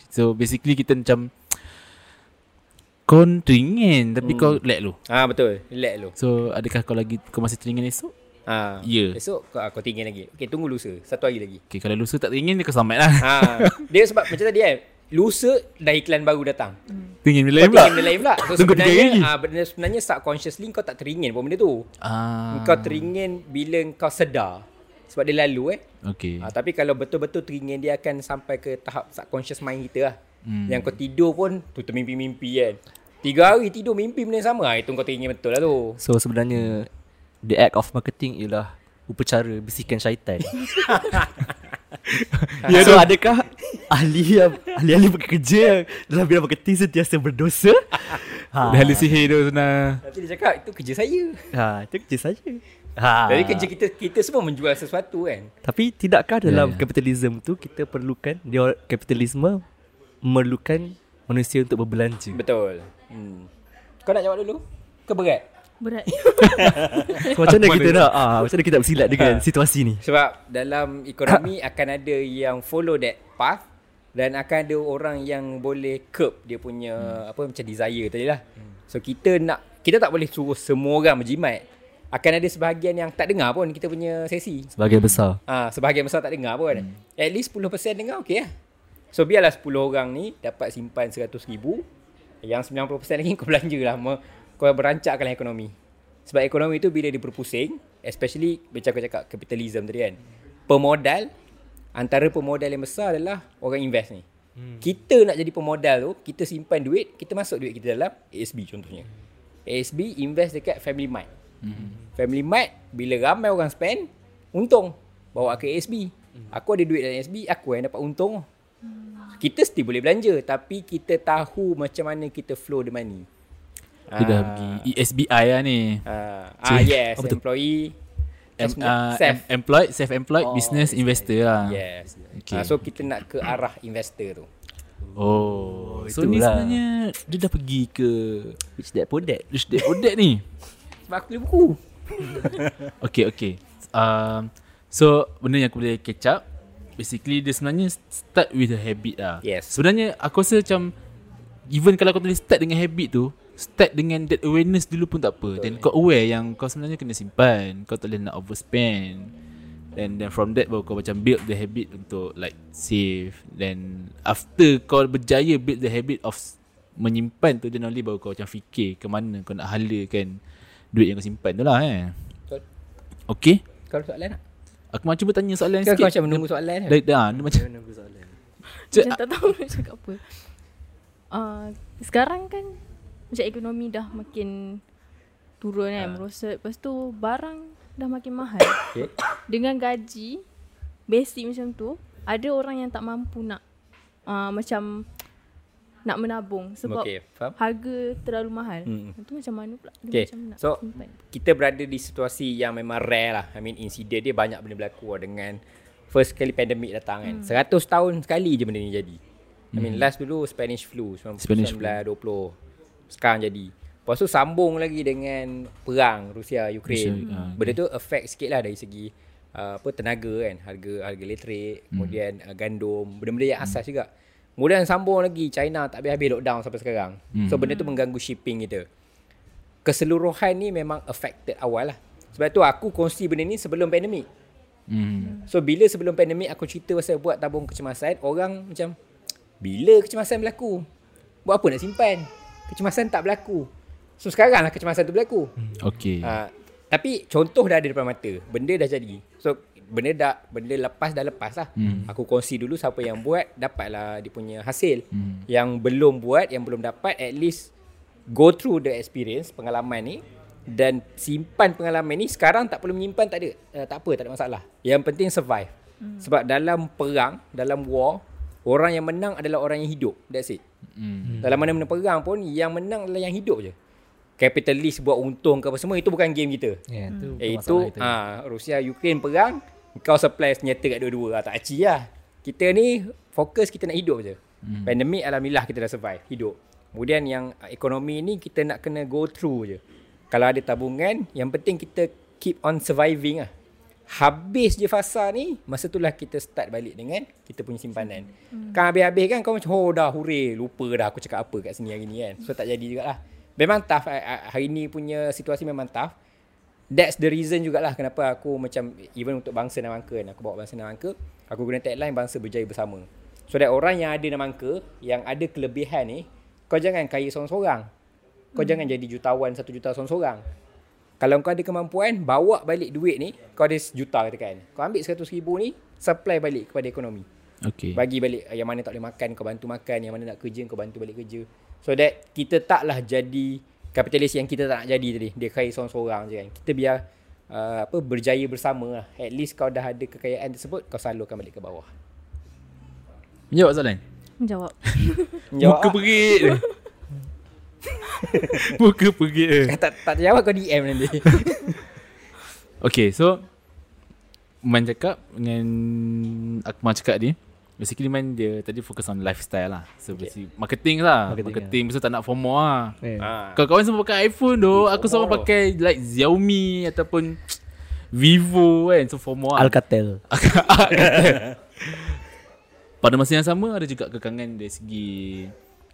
so basically kita macam kau teringin tapi hmm. kau let lu. Ah betul, relax lu. So adakah kau lagi kau masih teringin esok? Ah. Ya. Esok kau kau tinggal lagi. Okey, tunggu lusa. Satu hari lagi. Okay, kalau lusa tak teringin kau selamat lah. Ha. dia sebab macam tadi kan. Lusa dah iklan baru datang. Teringin bila Kau pula. teringin benda lain pula. So Tunggu sebenarnya ah benda sebenarnya subconsciously kau tak teringin pun benda tu. Ah. Kau teringin bila kau sedar. Sebab dia lalu eh. Okay. Ha, tapi kalau betul-betul teringin dia akan sampai ke tahap subconscious mind kita lah. Hmm. Yang kau tidur pun tu termimpi-mimpi kan. Tiga hari tidur mimpi benda yang sama. Ha, itu kau teringin betul lah tu. So sebenarnya the act of marketing ialah upacara bisikan syaitan. ya, so adakah ahli yang ahli-ahli bekerja dalam bidang marketing sentiasa berdosa? ha. Dah ahli sihir tu senang. Nanti dia cakap itu kerja saya. ha, itu kerja saja. Ha. Jadi kerja kita kita semua menjual sesuatu kan. Tapi tidakkah dalam ya. kapitalisme tu kita perlukan dia kapitalisme memerlukan manusia untuk berbelanja. Betul. Hmm. Kau nak jawab dulu? Ke berat? Berat. So, macam mana kita nak ah macam mana kita nak bersilat dengan situasi ni? Sebab dalam ekonomi akan ada yang follow that path dan akan ada orang yang boleh curb dia punya hmm. apa macam desire tadi lah. Hmm. So kita nak kita tak boleh suruh semua orang berjimat. Akan ada sebahagian yang tak dengar pun kita punya sesi. Sebagai besar. Ah, sebahagian besar tak dengar pun. Hmm. At least 10% dengar okey lah. So biarlah 10 orang ni dapat simpan 100 ribu. Yang 90% lagi kau belanja lah. Kau berancakkanlah ekonomi. Sebab ekonomi tu bila dia berpusing, especially macam kau cakap kapitalism tadi kan. Pemodal antara pemodal yang besar adalah orang invest ni. Hmm. Kita nak jadi pemodal tu, kita simpan duit, kita masuk duit kita dalam ASB contohnya. ASB invest dekat Family Mart. Hmm. Family Mart bila ramai orang spend, untung bawa ke ASB. Aku ada duit dalam ASB, aku yang dapat untung. Kita still boleh belanja tapi kita tahu macam mana kita flow the money. Dia dah pergi ESBI lah ni. Ah, ah yes, employee Em, uh, self. em, employed, self-employed Oh, business investor lah. Yes. Okay. Okay. Uh, so kita nak ke arah investor tu. Oh, so ni itulah. sebenarnya dia dah pergi ke Which that pun that. Rich Dad Poor Dad ni. Sebab aku beli buku. Okay, okay. Um, so benda yang aku boleh catch up, basically dia sebenarnya start with a habit lah. Yes. Sebenarnya aku rasa macam even kalau kau boleh start dengan habit tu, start dengan that awareness dulu pun tak apa. Then kau aware yang kau sebenarnya kena simpan, kau tak boleh nak overspend. And then from that baru kau macam build the habit untuk like save. Then after kau berjaya build the habit of menyimpan tu then only baru kau macam fikir ke mana kau nak halakan duit yang kau simpan tu lah eh. Betul. Okay. Kau ada soalan tak? Aku macam cuba tanya soalan Kau, sikit. kau macam menunggu soalan kan? Dah, dah, macam Menunggu soalan. Macam tak tahu nak cakap apa. Uh, sekarang kan macam ekonomi dah makin turun kan, merosot. Lepas tu barang dah makin mahal. Okay. Dengan gaji basic macam tu, ada orang yang tak mampu nak uh, macam nak menabung sebab Okay, faham? harga terlalu mahal. Hmm. Hmm. Itu macam mana pula dia Okay, macam nak so simpan. kita berada di situasi yang memang rare lah. I mean insiden dia banyak benda berlaku lah dengan first kali pandemik datang kan. Hmm. 100 tahun sekali je benda ni jadi. I mean last dulu Spanish flu 19 Spanish flu. 20 sekarang jadi. Lepas tu sambung lagi dengan perang Rusia Ukraine. Rusia, ah, Benda tu affect sikit lah dari segi uh, apa tenaga kan, harga harga elektrik, Hmm. kemudian uh, gandum, benda-benda yang asas juga. Kemudian sambung lagi China tak habis-habis lockdown sampai sekarang. Hmm. So benda tu mengganggu shipping kita keseluruhan ni memang affected awal lah. Sebab tu aku kongsi benda ni sebelum pandemik. hmm. So bila sebelum pandemik aku cerita pasal buat tabung kecemasan, orang macam bila kecemasan berlaku? Buat apa nak simpan? Kecemasan tak berlaku. So sekarang lah kecemasan tu berlaku. Okay. Ha, tapi contoh dah ada depan mata. Benda dah jadi. So benda dah benda lepas dah lepas lah. Hmm. Aku kongsi dulu siapa yang buat dapatlah dia punya hasil. Hmm. Yang belum buat, yang belum dapat at least go through the experience pengalaman ni dan simpan pengalaman ni sekarang tak perlu menyimpan tak ada uh, tak apa tak ada masalah. Yang penting survive. Hmm. Sebab dalam perang, dalam war, orang yang menang adalah orang yang hidup. That's it. Hmm. Dalam mana-mana perang pun yang menang adalah yang hidup je. Capitalist buat untung ke apa semua itu bukan game kita. Ya, tu Eh, masalah itu kita. ah Rusia Ukraine perang, kau supply senjata kat dua-dua. Ah, tak aci lah. Kita ni fokus kita nak hidup je. Hmm. Pandemik alhamdulillah kita dah survive, hidup. Kemudian yang ekonomi ni kita nak kena go through je. Kalau ada tabungan, yang penting kita keep on surviving lah. Habis je fasa ni, masa tu lah kita start balik dengan kita punya simpanan. Hmm. Kan habis-habis kan kau macam, oh dah hurray, lupa dah aku cakap apa kat sini hari ni kan. So tak jadi jugalah. Memang tough, hari ni punya situasi memang tough. That's the reason jugalah kenapa aku macam even untuk bangsa dan mangka kan, aku bawa bangsa dan mangka, aku guna tagline bangsa berjaya bersama. So that orang yang ada dan mangka, yang ada kelebihan ni, kau jangan kaya seorang-seorang. Kau hmm. jangan jadi jutawan satu juta seorang-seorang. Kalau kau ada kemampuan, bawa balik duit ni, kau ada sejuta katakan. Kau ambil seratus ribu ni, supply balik kepada ekonomi. Okay. Bagi balik eh, yang mana tak boleh makan, kau bantu makan. Yang mana nak kerja, kau bantu balik kerja. So that kita taklah jadi kapitalis yang kita tak nak jadi tadi. Dia kaya seorang-seorang je kan. Kita biar uh, apa berjaya bersama lah. At least kau dah ada kekayaan tersebut, kau salurkan balik ke bawah. Menjawab soalan. Menjawab. Jawab Muka perit. Muka perit dia. ah. tak, tak jawab kau DM nanti. Okay, so Man cakap dengan Akmal cakap ni Basically Man dia tadi fokus on lifestyle lah So okay. basically marketing lah Marketing, Marketing, marketing tak nak FOMO lah Eh. ha. Kawan-kawan semua pakai iPhone tu Aku semua pakai like Xiaomi Ataupun Vivo kan So FOMO lah Alcatel. Pada masa yang sama ada juga kekangan dari segi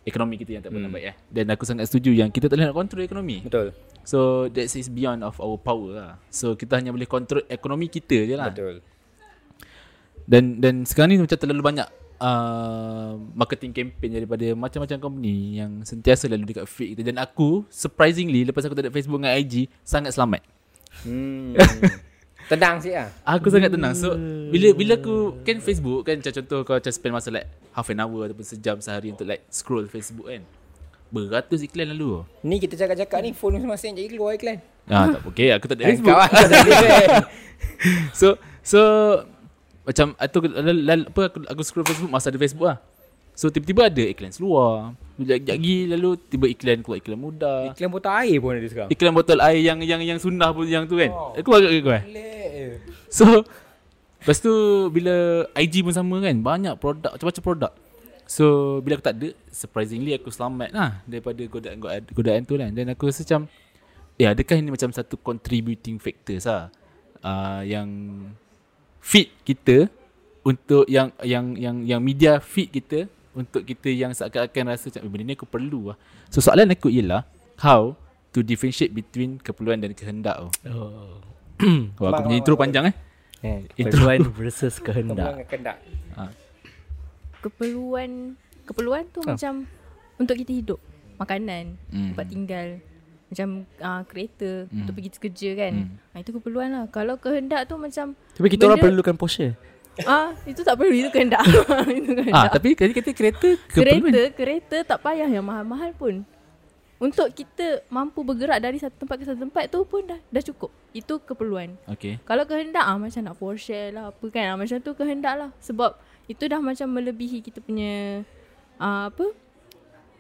ekonomi kita yang tak pernah Hmm. baik eh. Dan aku sangat setuju yang kita tak boleh nak kontrol ekonomi. Betul. So that is beyond of our power lah. So kita hanya boleh kontrol ekonomi kita je lah. Betul. Dan dan sekarang ni macam terlalu banyak uh, marketing campaign daripada macam-macam company yang sentiasa lalu dekat feed kita dan aku surprisingly lepas aku tak ada Facebook dengan IG sangat selamat. Hmm. Tenang sikit lah. Aku sangat tenang. So bila bila aku kan Facebook kan macam contoh kau macam spend masa like half an hour ataupun sejam sehari untuk like scroll Facebook kan. Beratus iklan lalu. Ni kita cakap-cakap ni phone masing-masing jadi keluar iklan. Ah tak okey aku tak ada Eh, Facebook. So so macam atau apa aku, aku scroll Facebook masa ada Facebook lah. So tiba-tiba ada iklan seluar. Sekejap lagi lalu tiba iklan keluar iklan muda. Iklan botol air pun ada sekarang. Iklan botol air yang yang yang sunnah pun yang tu kan. Oh. Aku agak kau eh. Pelik. So Lepas tu bila IG pun sama kan Banyak produk Macam-macam produk So bila aku tak ada Surprisingly aku selamat lah Daripada godaan, godaan tu kan Dan aku rasa macam Eh adakah ini macam satu contributing factors lah uh, Yang Feed kita Untuk yang Yang yang yang media feed kita Untuk kita yang seakan-akan rasa macam "Eh, Benda ni aku perlu lah So soalan aku ialah How To differentiate between keperluan dan kehendak tu Oh. Oh, aku punya intro panjang eh Eh, Intro. keperluan versus kehendak. Keperluan kendak. Keperluan keperluan tu Ah. macam untuk kita hidup. Makanan, Hmm. tempat tinggal. Macam uh, kereta Hmm. untuk pergi kerja kan. Hmm. Ha, itu keperluan lah. Kalau kehendak tu macam Tapi kita orang Benda- perlukan Porsche. Ah itu tak perlu itu kehendak. itu kehendak. Ah, tapi kata kereta keperluan. kereta kereta tak payah yang mahal-mahal pun. Untuk kita mampu bergerak dari satu tempat ke satu tempat tu pun dah dah cukup. Itu keperluan. Okay. Kalau kehendak ah macam nak Porsche lah apa kan ah, macam tu kehendak lah sebab itu dah macam melebihi kita punya ah, apa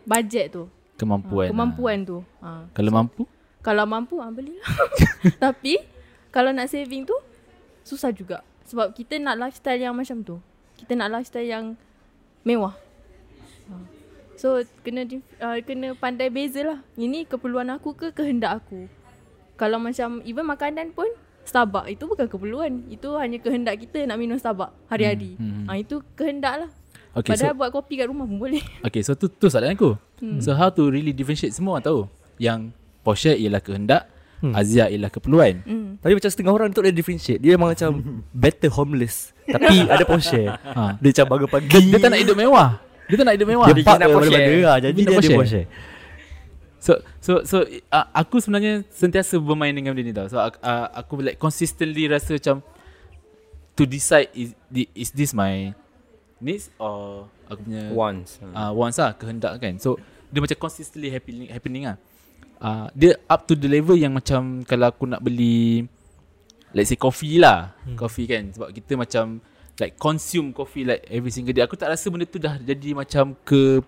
bajet tu Kemampuan. Ah, kemampuan tu ah. Kalau mampu? kalau mampu ah belilah tapi kalau nak saving tu susah juga sebab kita nak lifestyle yang macam tu kita nak lifestyle yang mewah Ah. so kena uh, kena pandai beza lah ini keperluan aku ke kehendak aku kalau macam even makanan pun Starbucks itu bukan keperluan itu hanya kehendak kita nak minum Starbucks hari-hari Hmm, hmm. ah itu kehendak lah Okay, Padahal so, buat kopi kat rumah pun boleh okay, so tu, tu soalan aku. Hmm. So how to really differentiate semua tahu. Yang Porsche ialah kehendak, hmm. Azia ialah keperluan. hmm. Tapi macam setengah orang tu dia differentiate. Dia memang macam better homeless. Tapi ada Porsche. Ha. Dia macam bangun pagi. Dia, dia tak nak hidup mewah. Dia tak nak hidup mewah. Dia Dia park nak Porsche. lah. Jadi Dia dia ada Porsche. So so so uh, aku sebenarnya sentiasa bermain dengan benda ni tau. So uh, uh, aku like consistently rasa macam to decide is is this my needs or aku punya Once. uh, wants lah kehendak kan so dia macam consistently happening happening lah uh, dia up to the level yang macam kalau aku nak beli let's say coffee lah hmm. coffee kan sebab kita macam like consume coffee like every single day aku tak rasa benda tu dah jadi macam ke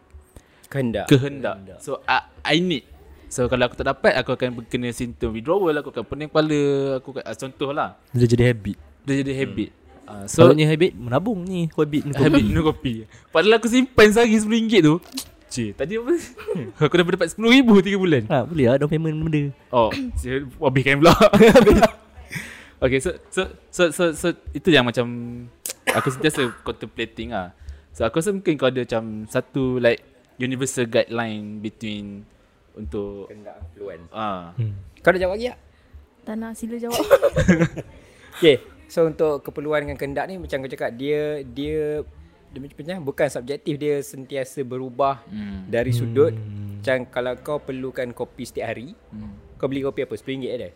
Kehendak. kehendak so I, I need so kalau aku tak dapat aku akan kena simptom withdrawal aku akan pening kepala aku akan, uh, contoh lah Dia jadi habit. dia jadi habit uh, So, so Selalunya habit menabung ni. Habit ni. habit minum kopi padahal aku simpan sehari RM10 tu Cik, tadi apa? aku dah dapat RM10,000 3 bulan. Ha, boleh lah down payment benda. Oh, saya habiskan pula. okay, so, so so so so itu yang macam aku sentiasa contemplating ah. So aku rasa mungkin kau ada macam satu like universal guideline between untuk Kehendak keperluan. ah Kau dah jawab lagi tak? tak nak sila jawab Okay. So untuk keperluan dengan kehendak ni macam kau cakap dia dia dia macam bukan subjektif dia sentiasa berubah Hmm. dari sudut macam kalau kau perlukan kopi setiap hari hmm. kau beli kopi apa RM10 ada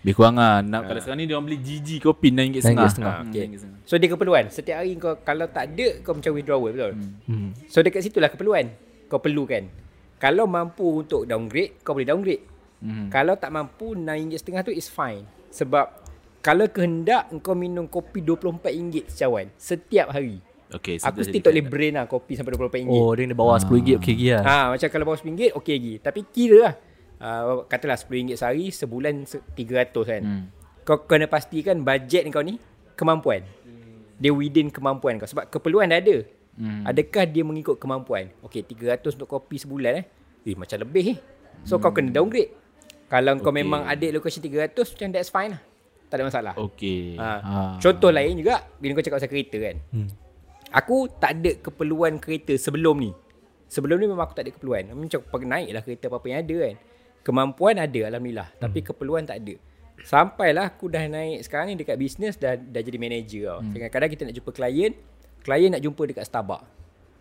Lebih kurang lah nak, Kalau sekarang ni dia orang beli GG kopi RM9.5 RM9.5. Ah, okay. So dia keperluan Setiap hari kau Kalau tak ada Kau macam withdrawal betul Hmm. Hmm. So dekat situlah keperluan Kau perlukan Kalau mampu untuk downgrade Kau boleh downgrade Hmm. Kalau tak mampu RM9.5 tu is fine Sebab Kalau kehendak Kau minum kopi RM24 secawan Setiap hari Okay, Aku dah still tak boleh brain lah Kopi sampai RM24 Oh, dia kena bawa RM10 okey lagi lah. Ha, macam kalau bawah RM10 okey lagi. Tapi kira lah. Uh, katalah RM10 sehari, sebulan se- 300 kan. Hmm. Kau kena pastikan bajet kau ni kemampuan. Dia within kemampuan kau. Sebab keperluan dah ada. Hmm. Adakah dia mengikut kemampuan? Okey, 300 untuk kopi sebulan eh. Eh, macam lebih eh. So kau kena downgrade. Kalau kau Okey. memang ada allocation 300, macam that's fine lah. Tak ada masalah. Okay Ha. Ah. Contoh lain juga, bila kau cakap pasal kereta kan. Hmm. Aku tak ada keperluan kereta sebelum ni. Sebelum ni memang aku tak ada keperluan. Macam aku naik lah kereta apa-apa yang ada kan. Kemampuan ada Alhamdulillah. Hmm. Tapi keperluan tak ada. Sampailah aku dah naik sekarang ni dekat bisnes dah, dah jadi manager tau. Hmm. Kadang-kadang kita nak jumpa klien. Klien nak jumpa dekat Starbucks.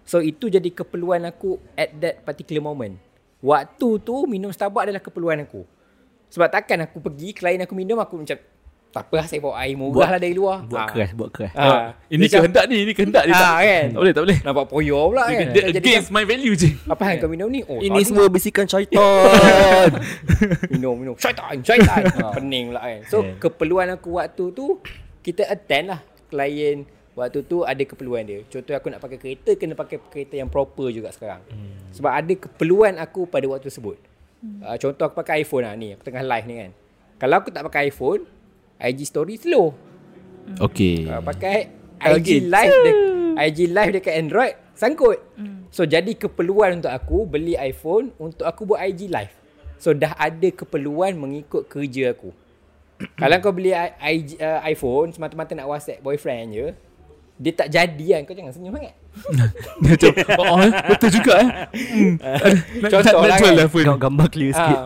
So itu jadi keperluan aku at that particular moment. Waktu tu minum Starbucks adalah keperluan aku. Sebab takkan aku pergi, klien aku minum aku macam Tak apa saya bawa air murah lah dari luar. Buat Ah. keras, buat keras. Ah. Ini Dia macam- kehendak ni, ini kehendak dia. Ah, tak, kan? tak boleh, tak boleh. Nampak poyo pula kan. Dia against my value je. Apa yang kau minum ni? Oh, Ini semua bisikan syaitan. minum minum syaitan syaitan pening pula kan so Yeah. keperluan aku waktu tu kita attend lah klien waktu tu ada keperluan dia contoh aku nak pakai kereta kena pakai kereta yang proper juga sekarang sebab ada keperluan aku pada waktu tersebut uh, contoh aku pakai iPhone lah ni aku tengah live ni kan kalau aku tak pakai iPhone IG story slow Okay. uh, pakai Okay. IG live de- IG live dekat Android sangkut so jadi keperluan untuk aku beli iPhone untuk aku buat IG live so dah ada keperluan mengikut kerja aku kalau kau beli I- IG, uh, iPhone semata-mata nak WhatsApp boyfriend je dia tak jadi kan kau jangan senyum sangat Macam, oh, oh, betul juga eh. Hmm. Contoh nak- lah kan. gambar clear sikit.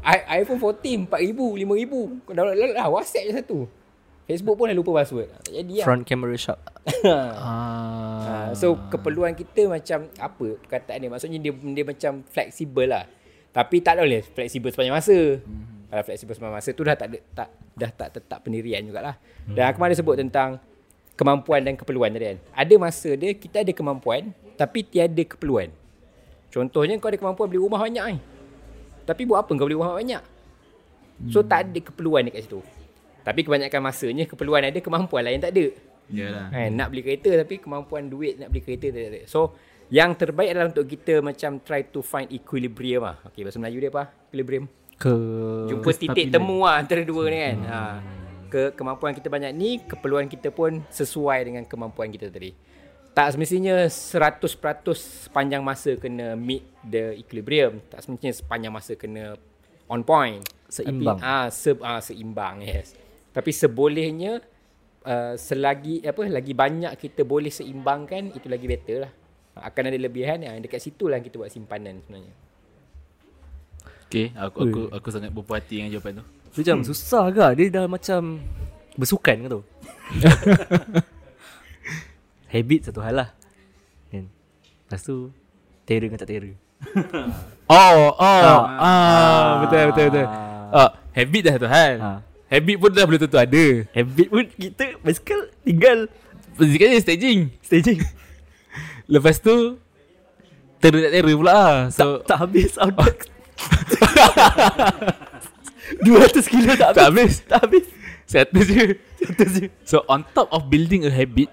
Ah, I- iPhone 14 4000 5000 kau download lah WhatsApp je satu Facebook pun dah lupa password tak jadi lah Front camera sharp. Ah. Ha, so keperluan kita macam apa perkataan dia maksudnya dia dia macam fleksibel lah. Tapi tak boleh fleksibel sepanjang masa. Mm-hmm. Kalau fleksibel sepanjang masa tu dah tak ada, tak dah tak tetap pendirian jugalah. Mm-hmm. Dan aku ada sebut tentang kemampuan dan keperluan tadi kan. Ada masa dia kita ada kemampuan tapi tiada keperluan. Contohnya kau ada kemampuan beli rumah banyak ni. Tapi buat apa kau beli rumah banyak? So tak ada keperluan dekat situ. Tapi kebanyakan masanya keperluan ada kemampuan yang tak ada. Yalah. Kan, nak beli kereta tapi kemampuan duit nak beli kereta tak ada. So, yang terbaik adalah untuk kita macam try to find equilibrium lah. Okay, bahasa Melayu dia apa? Equilibrium. Ke Jumpa titik temu lah antara dua ni kan. Ha. Ke kemampuan kita banyak ni, keperluan kita pun sesuai dengan kemampuan kita tadi. Tak semestinya 100% sepanjang masa kena meet the equilibrium. Tak semestinya sepanjang masa kena on point. Seimbang. Tapi, ah, se, ah, seimbang, yes. Tapi sebolehnya uh, selagi apa lagi banyak kita boleh seimbangkan itu lagi better lah. Akan ada lebihan yang dekat situ lah kita buat simpanan sebenarnya. Okay, aku aku aku sangat berpuas hati dengan jawapan tu. Macam susah ke Dia dah macam Bersukan ke tu Habit satu hal lah kan? Lepas tu Terror dengan tak terror Oh, oh, ah, betul betul betul. Ah, habit dah tu hal. ha. Habit pun dah belum tentu ada. Habit pun kita Basikal tinggal Sekarang staging. Staging Lepas tu terror tak terror pula lah. tak, So tak habis outback 200 kilo tak tak habis. Tak habis Satu je. Satu je So on top of building a habit,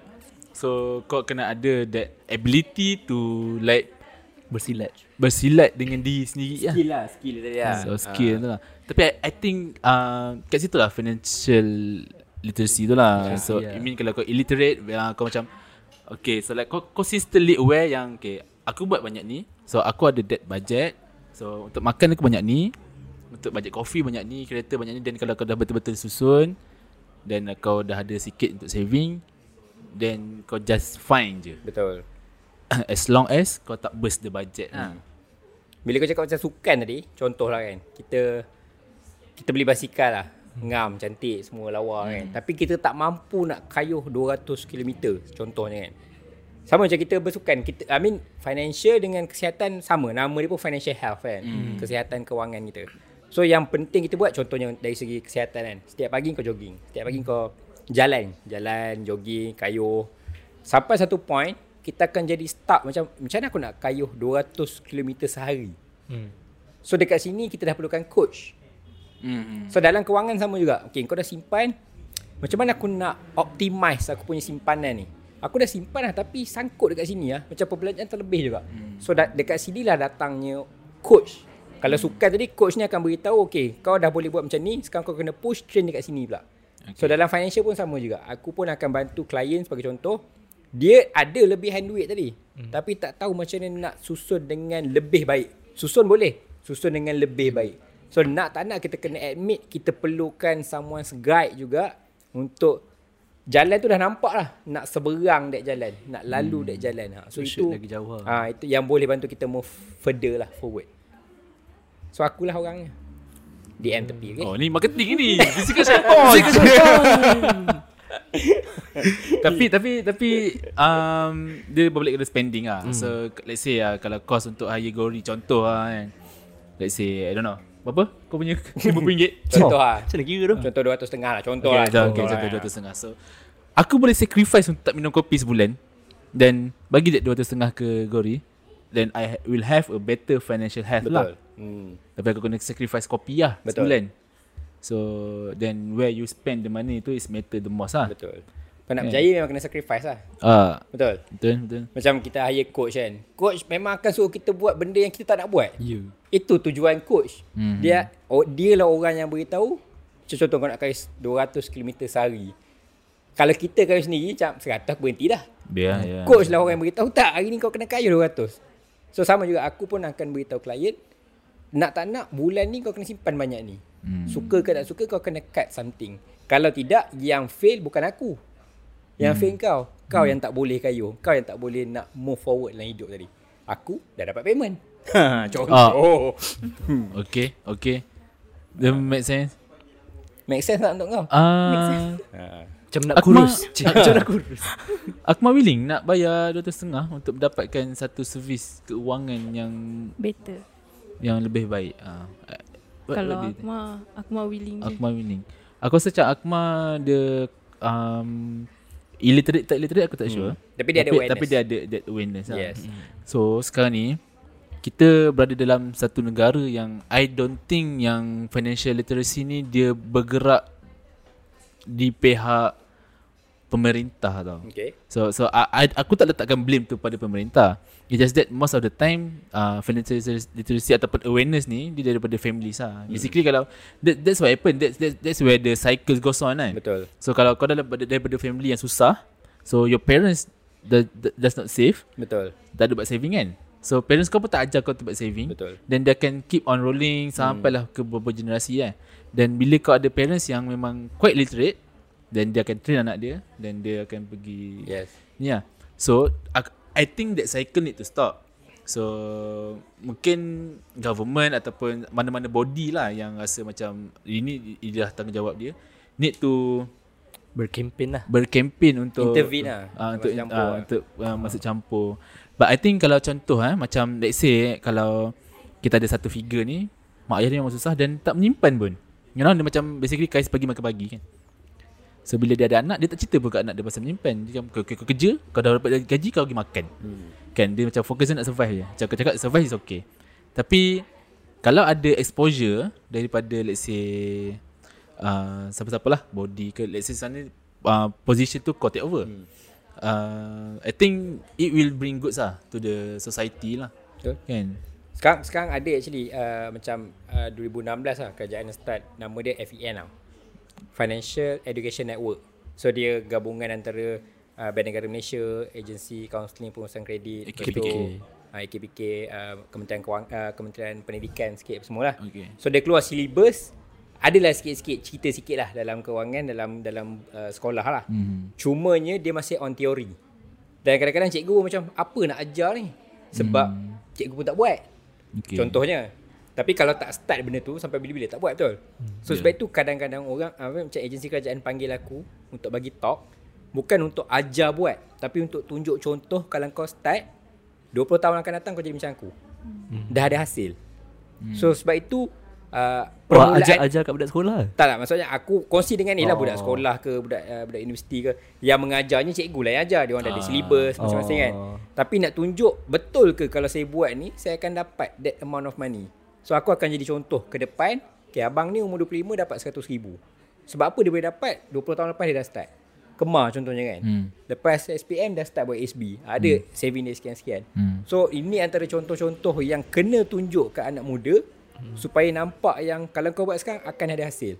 so kau kena ada that ability to like Bersilat bersilat dengan diri sendiri lah. Skill lah, skill tadi lah. So skill tu lah. Tapi I, I think uh, kat situ lah financial literacy tu lah. Yeah. so Yeah. I mean kalau kau illiterate, uh, kau macam okay, so like kau consistently aware yang okay, aku buat banyak ni. So aku ada that budget. So untuk makan aku banyak ni. Untuk budget coffee banyak ni, kereta banyak ni dan kalau kau dah betul-betul susun then uh, kau dah ada sikit untuk saving then kau just fine je. Betul. as long as kau tak burst the budget lah. Bila kau cakap macam sukan tadi, contoh lah kan. Kita kita beli basikal lah. Ngam, cantik, semua lawa kan. Tapi kita tak mampu nak kayuh 200 km contohnya kan. Sama macam kita bersukan. Kita, I mean, financial dengan kesihatan sama. Nama dia pun financial health kan. Kesihatan kewangan kita. So yang penting kita buat contohnya dari segi kesihatan kan. Setiap pagi kau jogging. Setiap pagi kau jalan. Jalan, jogging, kayuh. Sampai satu point, kita akan jadi stuck macam macam mana aku nak kayuh 200 km sehari. hmm. So dekat sini kita dah perlukan coach. Mm-hmm. So dalam kewangan sama juga. Okay, kau dah simpan. Macam mana aku nak optimize aku punya simpanan ni? Aku dah simpan lah tapi sangkut dekat sini lah. Macam perbelanjaan terlebih juga. Hmm. So da- dekat sini lah datangnya coach. Kalau sukan tadi coach ni akan beritahu okay kau dah boleh buat macam ni. Sekarang kau kena push train dekat sini pula. Okay. So dalam financial pun sama juga. Aku pun akan bantu klien sebagai contoh. Dia ada lebihan duit tadi. Hmm. Tapi tak tahu macam mana nak susun dengan lebih baik. Susun boleh. Susun dengan lebih baik. So nak tak nak kita kena admit kita perlukan someone's guide juga untuk jalan tu dah nampak lah nak seberang dek jalan, nak lalu hmm. dek jalan. Ha. So itu lagi jauh lah. ha, itu yang boleh bantu kita move further lah forward. So akulah orangnya. DM tepi okay? Oh ni marketing ni. Physical shaitan. Physical shaitan. tapi tapi tapi um, dia berbalik kepada spending lah. Hmm. So let's say uh, kalau cost untuk hire Gori contoh lah kan. Let's say I don't know Berapa? Kau punya RM50? Contoh lah. Macam kira tu? Contoh 200 setengah lah. Contoh Okay, lah. okay, okay, contoh dua setengah. So, aku boleh sacrifice untuk tak minum kopi sebulan. Then, bagi that dua setengah ke Gori. Then, I ha- will have a better financial health Betul. lah. Hmm. Tapi aku kena sacrifice kopi lah Betul. sebulan. So, then where you spend the money tu is matter the most lah. Betul. Kau nak Kan? berjaya memang kena sacrifice lah. Ah, Betul. betul, betul. Macam kita hire coach kan. Coach memang akan suruh kita buat benda yang kita tak nak buat. Ya. Itu tujuan coach. Hmm. Dia oh, dia lah orang yang beritahu. Contoh kau nak kais 200 km sehari. Kalau kita kais sendiri macam 100 aku berhenti dah. Biar, ya. Coach lah orang yang beritahu tak hari ni kau kena kaya 200. So sama juga aku pun akan beritahu klien nak tak nak bulan ni kau kena simpan banyak ni. Hmm. Suka ke tak suka kau kena cut something. Kalau tidak yang fail bukan aku. Yang Hmm. fail kau. Kau yang tak boleh kayu. Kau yang tak boleh nak move forward dalam hidup tadi. Aku dah dapat payment. Ha, Contoh. Ah. Oh. Okay, okay. That make sense. Make sense tak untuk kau? Ah, Ha. Macam nak kurus. Macam nak kurus. aku mah willing nak bayar dua setengah untuk mendapatkan satu servis keuangan yang Better. Yang lebih baik. Ah. What- Kalau think? mah aku mah willing je. Akmal winning. Aku rasa macam Akmal dia um, illiterate tak illiterate aku tak sure. Tapi dia ada tapi, awareness. Tapi dia ada that awareness lah. Yes. So sekarang ni kita berada dalam satu negara yang I don't think yang financial literacy ni dia bergerak di pihak pemerintah tau. Okay. So so I, I, aku tak letakkan blame tu pada pemerintah. It's just that most of the time uh, financial literacy ataupun awareness ni dia daripada families lah. Basically kalau that, that's what happen. That's, that's that's where the cycle goes on kan. Betul. So kalau kau daripada daripada family yang susah, so your parents the, the, does not save, Betul. tak ada buat saving kan. So parents kau pun tak ajar kau untuk buat saving. Betul. Then they can keep on rolling sampailah ke beberapa generasi kan. Dan bila kau ada parents yang memang quite literate, then dia akan train anak dia, then dia akan pergi Yes. lah. So I, I think that cycle need to stop. So mungkin government ataupun mana-mana body lah yang rasa macam ini ialah tanggungjawab dia need to Berkempen lah. berkempen untuk Intervene lah. uh, Masuk untuk campur uh, lah. untuk uh, masuk campur. But I think kalau contoh eh macam let's say kalau kita ada satu figure ni mak ayah dia memang susah dan tak menyimpan pun. You know dia macam basically kais pagi makan pagi kan. So bila dia ada anak dia tak cerita pun kat anak dia pasal menyimpan. Dia macam kau, kau, kau kerja kau dah dapat gaji kau pergi makan. Hmm. Kan dia macam fokus nak survive je. Macam kau cakap survive is okay. Tapi kalau ada exposure daripada let's say uh, siapa-siapa lah body ke let's say sana uh, position tu kau take over. Hmm. Uh, I think it will bring goods lah to the society lah. Betul. Kan? Sekarang sekarang ada actually uh, macam uh, 2016 lah kerajaan start nama dia FEN tau. Financial Education Network. So dia gabungan antara uh, Bank Negara Malaysia, Agensi Kaunseling Pengurusan Kredit, AKPK. tu, uh, AKPK, uh, Kementerian Kewang, uh, Kementerian Pendidikan sikit apa semua lah. Okay. So dia keluar silibus adalah sikit-sikit cerita sikit lah dalam kewangan dalam dalam uh, sekolah lah. Hmm. Cumanya dia masih on teori. Dan kadang-kadang cikgu macam apa nak ajar ni? Sebab hmm. cikgu pun tak buat. Okay. Contohnya. Tapi kalau tak start benda tu sampai bila-bila tak buat betul. So Yeah. sebab itu kadang-kadang orang apa macam agensi kerajaan panggil aku untuk bagi talk bukan untuk ajar buat tapi untuk tunjuk contoh kalau kau start 20 tahun akan datang kau jadi macam aku. Dah ada hasil. So sebab itu uh, Wah, permulaan- ajar-ajar kat budak sekolah. tak lah maksudnya aku kongsi dengan ni lah Oh. budak sekolah ke budak uh, budak universiti ke yang mengajarnya cikgu lah yang ajar dia orang dah ada Ah. syllabus masing-masing kan Oh. tapi nak tunjuk betul ke kalau saya buat ni saya akan dapat that amount of money so aku akan jadi contoh ke depan okay, abang ni umur 25 dapat 100 ribu sebab apa dia boleh dapat 20 tahun lepas dia dah start Kemar contohnya kan Hmm. lepas SPM dah start buat SB ada saving dia sekian-sekian Hmm. So ini antara contoh-contoh yang kena tunjuk ke anak muda hmm. supaya nampak yang kalau kau buat sekarang akan ada hasil.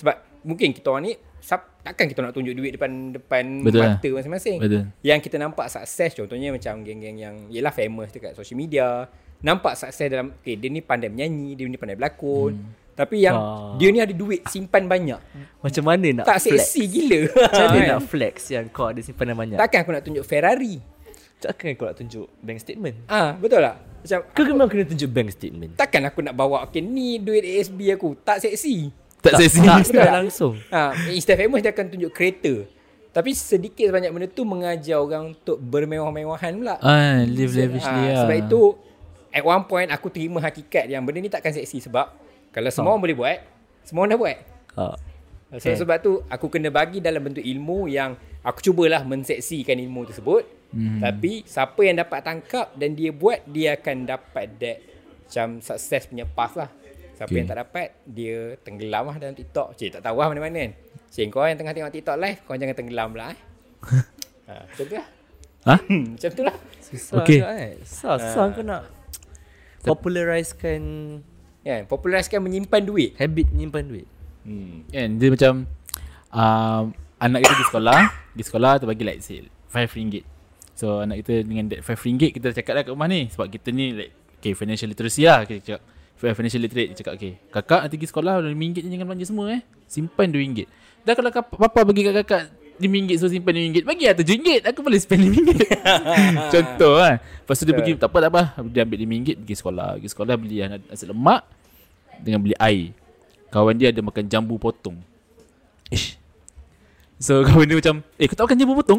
Sebab mungkin kita orang ni sab- takkan kita nak tunjuk duit depan depan Betul lah. mata masing-masing. Betul. Yang kita nampak sukses contohnya macam geng-geng yang ialah famous dekat social media, nampak sukses dalam okay, dia ni pandai menyanyi, dia ni pandai berlakon. Hmm. Tapi yang Ah. dia ni ada duit simpan banyak. Macam mana nak tak flex? seksi gila. Macam mana Kan? nak flex yang kau ada simpanan banyak? Takkan aku nak tunjuk Ferrari. Takkan kau nak tunjuk bank statement? Ah, betul tak? Macam Kau memang kena tunjuk bank statement. Takkan aku nak bawa Okay ni duit ASB aku Tak seksi Tak. Tak, Betul tak langsung. ha, Insta famous dia akan tunjuk kereta Tapi sedikit sebanyak benda tu Mengajar orang untuk bermewah-mewahan pula Ah, live lavishly Ah, lah. Sebab itu At one point aku terima hakikat Yang benda ni takkan seksi Sebab Kalau semua orang boleh buat, semua orang dah buat. Ah. So, Okay. sebab tu aku kena bagi dalam bentuk ilmu yang aku cubalah menseksikan ilmu tersebut. Hmm. Tapi siapa yang dapat tangkap dan dia buat dia akan dapat that macam sukses punya path lah. Siapa Okay. yang tak dapat dia tenggelam lah dalam TikTok. Cik tak tahu lah mana-mana kan. Cik kau yang tengah tengok TikTok live kau jangan tenggelam lah eh. ha, macam tu lah. Ha? Macam tu lah. Susah Okay. okay. kan Susah, susah kau nak Populariskan Kan, populariskan menyimpan duit. Habit menyimpan duit Hmm. Kan dia macam uh, Anak kita pergi sekolah Pergi sekolah tu bagi like say RM5 So anak kita dengan that RM5 Kita cakap lah kat rumah ni Sebab kita ni like Okay financial literacy lah Kita cakap Financial literate Dia cakap okay Kakak nanti pergi sekolah RM5 je jangan belanja semua eh. Simpan RM2 Dah kalau kap- papa bagi kat kakak RM5 so simpan RM2 Bagi lah RM7 Aku boleh spend RM5 Contoh kan Lepas tu dia pergi Tak apa tak apa. Dia ambil RM5 Pergi sekolah. Pergi sekolah beli nasi lemak Dengan beli air. Kawan dia ada makan jambu potong. Ish. So kawan dia macam Eh kau tak makan jambu potong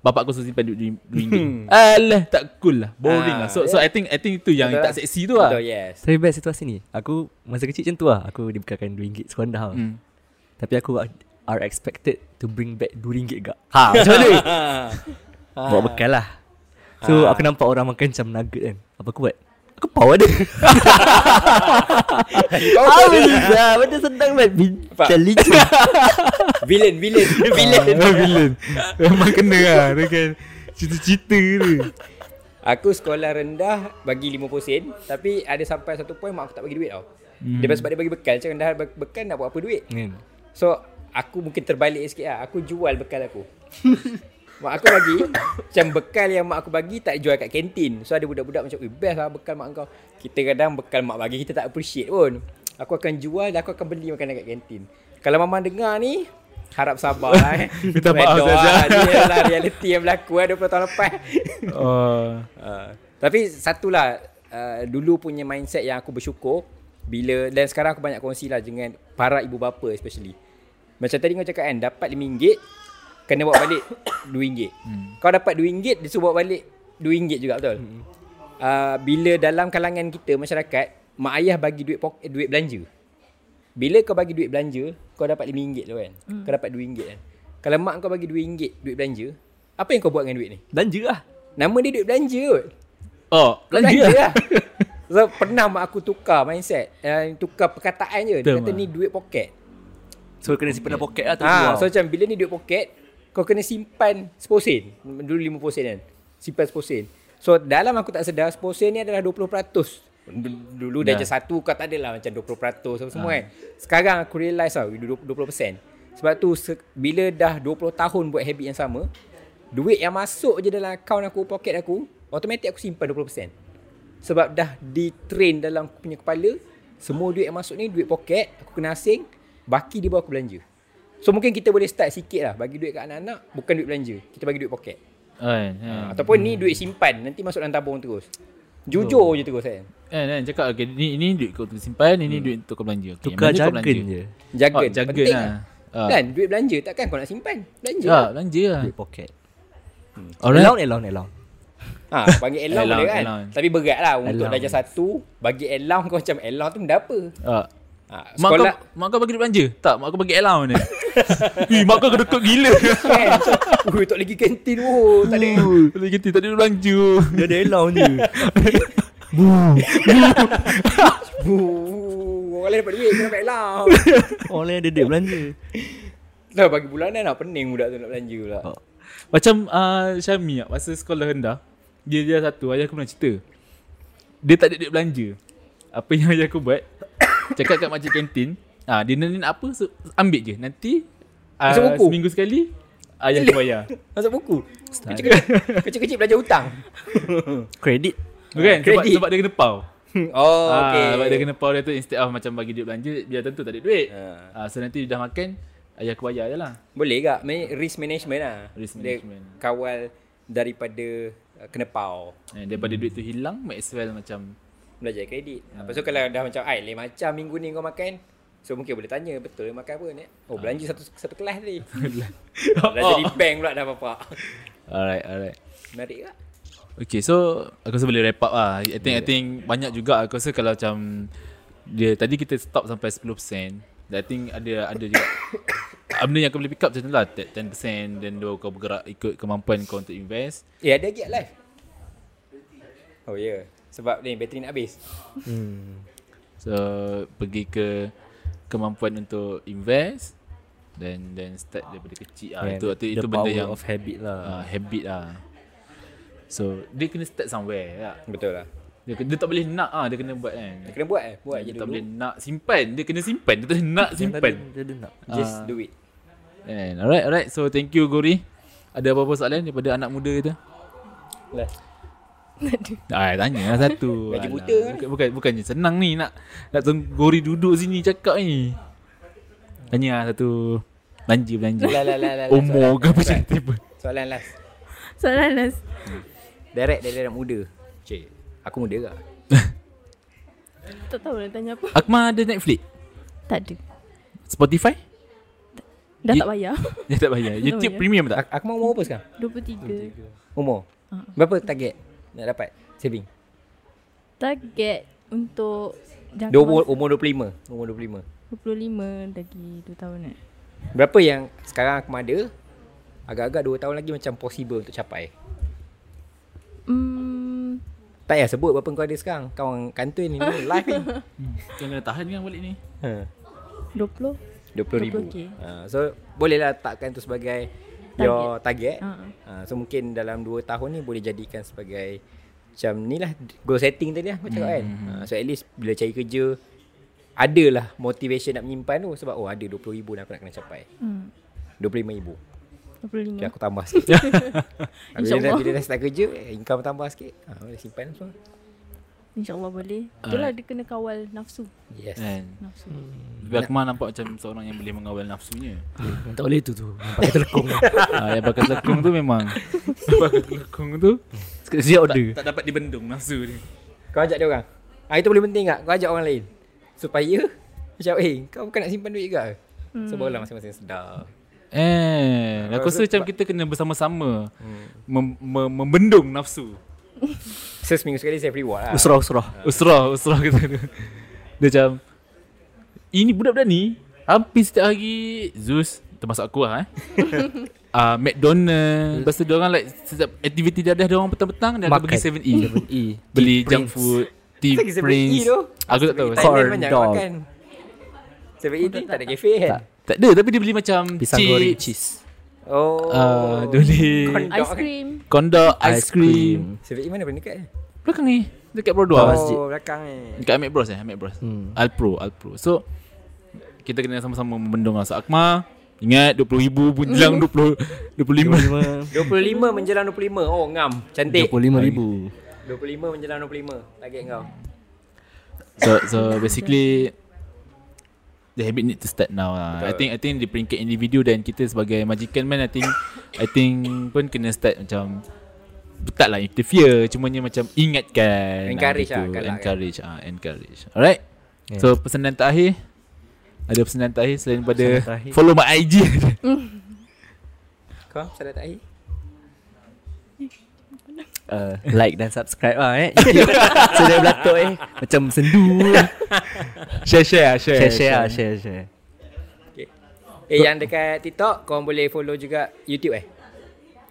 Bapak aku suruh simpan duit RM2 Alah tak cool lah. Boring Ah, lah. So so I think I think itu yang Betul. tak seksi tu lah. Betul, yes. Tapi best situasi ni Aku masa kecil macam tu lah. Aku dibekalkan RM2 sekondah hmm. hmm. Tapi aku are expected to bring back RM2 gak? Ha macam mana? Bawa bekal lah. So Ah. aku nampak orang makan macam nugget kan. Apa aku buat Aku power dia Kau Ah bisa Benda sedang buat Bincang licin. Villain, villain, villain. Ah, villain. Memang kena lah Dia kan. Cerita-cerita dia. Aku sekolah rendah bagi 50 sen. Tapi ada sampai satu point mak aku tak bagi duit tau. Hmm. Dia sebab dia bagi bekal. Macam dah bagi bekal nak buat apa duit? Kan. So aku mungkin terbalik sikit lah. Aku jual bekal aku Mak aku bagi Macam bekal yang mak aku bagi Tak jual kat kantin. So ada budak-budak macam Eh best lah bekal mak kau. Kita kadang bekal mak bagi Kita tak appreciate pun. Aku akan jual Dan aku akan beli makanan kat kantin. Kalau mama dengar ni Harap sabar lah eh. Minta maaf saja. lah. Ni adalah reality yang berlaku lah 20 tahun lepas. Oh. Uh, tapi satulah uh, dulu punya mindset yang aku bersyukur bila dan sekarang aku banyak kongsi lah dengan para ibu bapa especially. Macam tadi kau cakap kan dapat RM5 kena bawa balik RM2. Hmm. Kau dapat RM2 dia suruh bawa balik RM2 juga betul. Hmm. Uh, bila dalam kalangan kita masyarakat mak ayah bagi duit pok- duit belanja. Bila kau bagi duit belanja, kau dapat RM5 tu kan. Hmm. Kau dapat RM2 kan. Kalau mak kau bagi RM2 duit belanja, apa yang kau buat dengan duit ni? Belanja lah Nama dia duit belanja kot. Oh Belanja Belanja lah. So pernah mak aku tukar mindset. Uh, tukar perkataan je. Dia Betul, kata ni duit poket. So kena simpan dalam poket lah tu Ha, so macam bila ni duit poket, kau kena simpan 10 sen. Dulu 50 sen kan. Simpan 10 sen. So dalam aku tak sedar 10 sen ni adalah 20%. D- Dulu dah Dah. je satu kau tak adalah macam 20% apa semua kan. Sekarang aku realise tau 20%. Sebab tu se- bila dah 20 tahun buat habit yang sama, duit yang masuk je dalam akaun aku, poket aku, automatik aku simpan 20%. Sebab dah di-train dalam aku punya kepala, semua duit yang masuk ni duit poket, aku kena asing, baki dia bawa aku belanja. So mungkin kita boleh start sikit lah bagi duit kat anak-anak, bukan duit belanja. Kita bagi duit poket. Kan Ha. Ataupun ni duit simpan, nanti masuk dalam tabung terus. Jujur je terus kan. Kan kan cakap okay, ni, ini duit kau untuk simpan Ini duit untuk kau belanja okay, Tukar jargon belanja? je Jaga. Oh, Penting lah. Ah. Dan duit belanja takkan kau nak simpan. Belanja. Ya lah. belanja lah Duit poket Alright Allowance allowance allowance Ha, bagi allowance boleh kan. allowance. Tapi berat lah untuk darjah satu, bagi allowance kau macam allowance tu benda apa? Ah. Ha, Mak kau, mak kau bagi duit belanja? Tak, mak kau bagi allowance ni. Ih, mak kau kedekut gila. kan. macam, Ui, tak lagi kantin oh, tak ada. Tak ada tak ada duit belanja. Dia ada allowance je Buh, orang lain dapat duit, kau dapat allowance. Orang lain ada duit belanja Dah bagi bulanan lah pening budak tu nak belanja pula. Oh. Macam uh, Syami ah, masa sekolah rendah, dia dia satu, ayah aku pernah cerita. Dia tak ada duit belanja. Apa yang ayah aku buat? Cakap kat makcik kantin, ah dia nak nak apa so, ambil je. Nanti uh, Masuk buku? seminggu sekali ayah aku bayar. Masuk buku. Kecil-kecil, kecil-kecil belajar hutang. Kredit Bukan? Sebab, Kredit. sebab dia kena pau. Oh, Ah, okay. sebab dia kena pau dia tu instead of macam bagi duit belanja, dia tentu tak ada duit. Ah. Ah, so nanti dia dah makan, ayah aku bayar je lah. Boleh tak? Man- Risk management lah. Risk Dia management. kawal daripada uh, kena pau. Eh, daripada duit tu hilang, might as well macam Belajar kredit. Lepas tu kalau dah macam, ai, lain macam minggu ni kau makan. So mungkin boleh tanya, betul makan apa ni? Oh, belanja satu satu kelas tadi. dah jadi bank pula dah bapak. Alright, alright. Menarik tak? Okay, so aku rasa boleh wrap up lah. I think, I think banyak juga aku rasa kalau macam dia tadi kita stop sampai 10%. I think ada ada juga benda yang kau boleh pick up macam tu lah 10% dan baru kau bergerak ikut kemampuan kau untuk invest. Eh ada lagi live. Oh ya. Yeah. Sebab ni bateri nak habis. So pergi ke kemampuan untuk invest dan dan start daripada kecil ah itu itu, the itu benda yang of habit lah. uh, habit lah. So dia kena start somewhere ya. Betul lah. Dia, dia tak boleh nak ah dia kena buat kan. Dia kena buat eh. Buat je dia dulu. tak boleh nak simpan, dia kena simpan, dia tak boleh nak simpan. Dia, dia nak. Just Ah. do it. And alright, alright. So thank you Gori. Ada apa-apa soalan daripada anak muda kita? Last. Ah, tanya lah satu. Gaji buta kan? Bukan, bukan, bukannya senang ni nak nak tunggu Gori duduk sini cakap ni. Tanya lah satu. Belanja, belanja. Lah lah lah lah. Umur ke apa soalan. macam tu. Soalan last. Soalan last. Direct dari anak muda. Cik, aku muda ke? Tak tahu nak tanya apa. Akmal ada Netflix? Tak ada. Spotify? Dah You- tak bayar. Dia tak bayar. YouTube bayar. premium tak? Aku, aku mau umur apa sekarang? 23. Umur? Ah. Berapa target nak dapat saving? Target untuk jangka Dua, umur, masa umur 25. Umur 25. 25 lagi 2 tahun eh. Berapa yang sekarang aku ada agak-agak 2 tahun lagi macam possible untuk capai? Hmm, Tak payah sebut berapa kau ada sekarang. Kawan kantun ni ni live ni. Kena tahan kan balik ni. Ha. 20. 20 ribu. 20K. Ha, so bolehlah takkan tu sebagai your target. Ha. Ha, so mungkin dalam 2 tahun ni boleh jadikan sebagai macam ni lah goal setting tadi lah kau cakap kan. Ha, so at least bila cari kerja adalah motivation nak menyimpan tu sebab oh ada 20 ribu dan aku nak kena capai. Hmm. 25 ribu. 25. Okay, aku tambah sikit. bila, dah, bila dah start kerja, income tambah sikit. Ha, boleh simpan semua. InsyaAllah boleh. Itulah dia kena kawal nafsu. Yes. Kan. Nafsu. Tapi Akmal nampak macam seorang yang boleh mengawal nafsunya. Tak boleh tu tu. Nampak kata lekong. ah, yang bakal telekung tu memang bakal telekung tu Sekejap order. tak, tak dapat dibendung nafsu dia. Kau ajak dia orang. Ha, itu boleh penting tak? Kau ajak orang lain. Supaya macam eh kau bukan nak simpan duit ke? Hmm. So barulah masing-masing sedar. Eh, aku rasa macam kita kena bersama-sama mem- mem- membendung nafsu. So seminggu sekali saya reward lah. Usrah-usrah. Usrah, usrah kata dia. Dia macam ini budak-budak ni hampir setiap hari Zeus termasuk aku lah eh. uh, McDonald Lepas tu diorang like Setiap aktiviti dia ada Diorang petang-petang Dia akan pergi 7E 7E. Beli junk food Tea Lagi 7E Prince tu. Aku tak tahu Thailand Corn dog. makan. 7E ni tak ada kafe kan? Tak. Tak ada Tapi dia beli macam Pisang chips, goreng cheese. Oh. uh, Dia beli Corn dog Ice cream. Kondok Ice cream 7E mana paling dekat? Belakang ni Dekat Brodua masjid. Oh, belakang ni. Dekat Amek Bros eh Amek Bros Hmm. Alpro Alpro So Kita kena sama-sama membendung lah So Akmal Ingat 20 ribu pun jelang 20 25 25 menjelang 25. Oh, ngam. Cantik. 25 ribu. 25 menjelang 25. Target kau. So so basically the habit need to start now lah. I think I think di peringkat individu dan kita sebagai majikan man I think I think pun kena start macam taklah interfere cumanya macam ingatkan Encourage ah, lah, gitu. galak kan. encourage ah encourage alright Yeah. so pesanan terakhir ada pesanan terakhir selain pada Pesanan terakhir. follow my IG Kau salah tak air? Uh, like dan subscribe lah eh. Sudah belatuk eh. Macam sendu. share share share Share share lah, share share. Okay. Eh, yang dekat TikTok, korang boleh follow juga YouTube eh?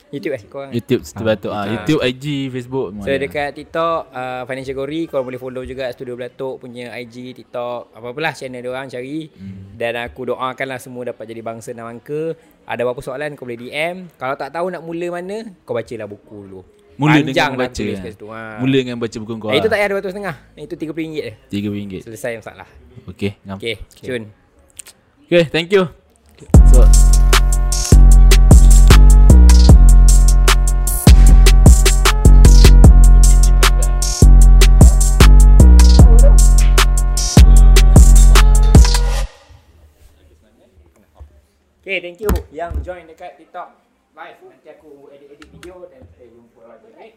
YouTube eh korang? YouTube setelah tu ah Ah. YouTube IG Facebook So dekat TikTok uh, Financial Gori Korang boleh follow juga Studio Belatok punya IG, TikTok Apa-apalah channel dia orang cari hmm. Dan aku doakanlah semua dapat jadi bangsa dan angka Ada apa-apa soalan kau boleh DM Kalau tak tahu nak mula mana Kau bacalah buku dulu Mula Panjang dengan baca tulis kan? situ ha. Mula dengan baca buku kau eh, Itu tak payah RM2.5 Itu RM30 je RM3 Selesai masalah Okay ngam. Okay, okay. Cun Okay, thank you. So, Okay, thank you Yang join dekat TikTok Live Nanti aku edit-edit video Dan kita jumpa lagi right?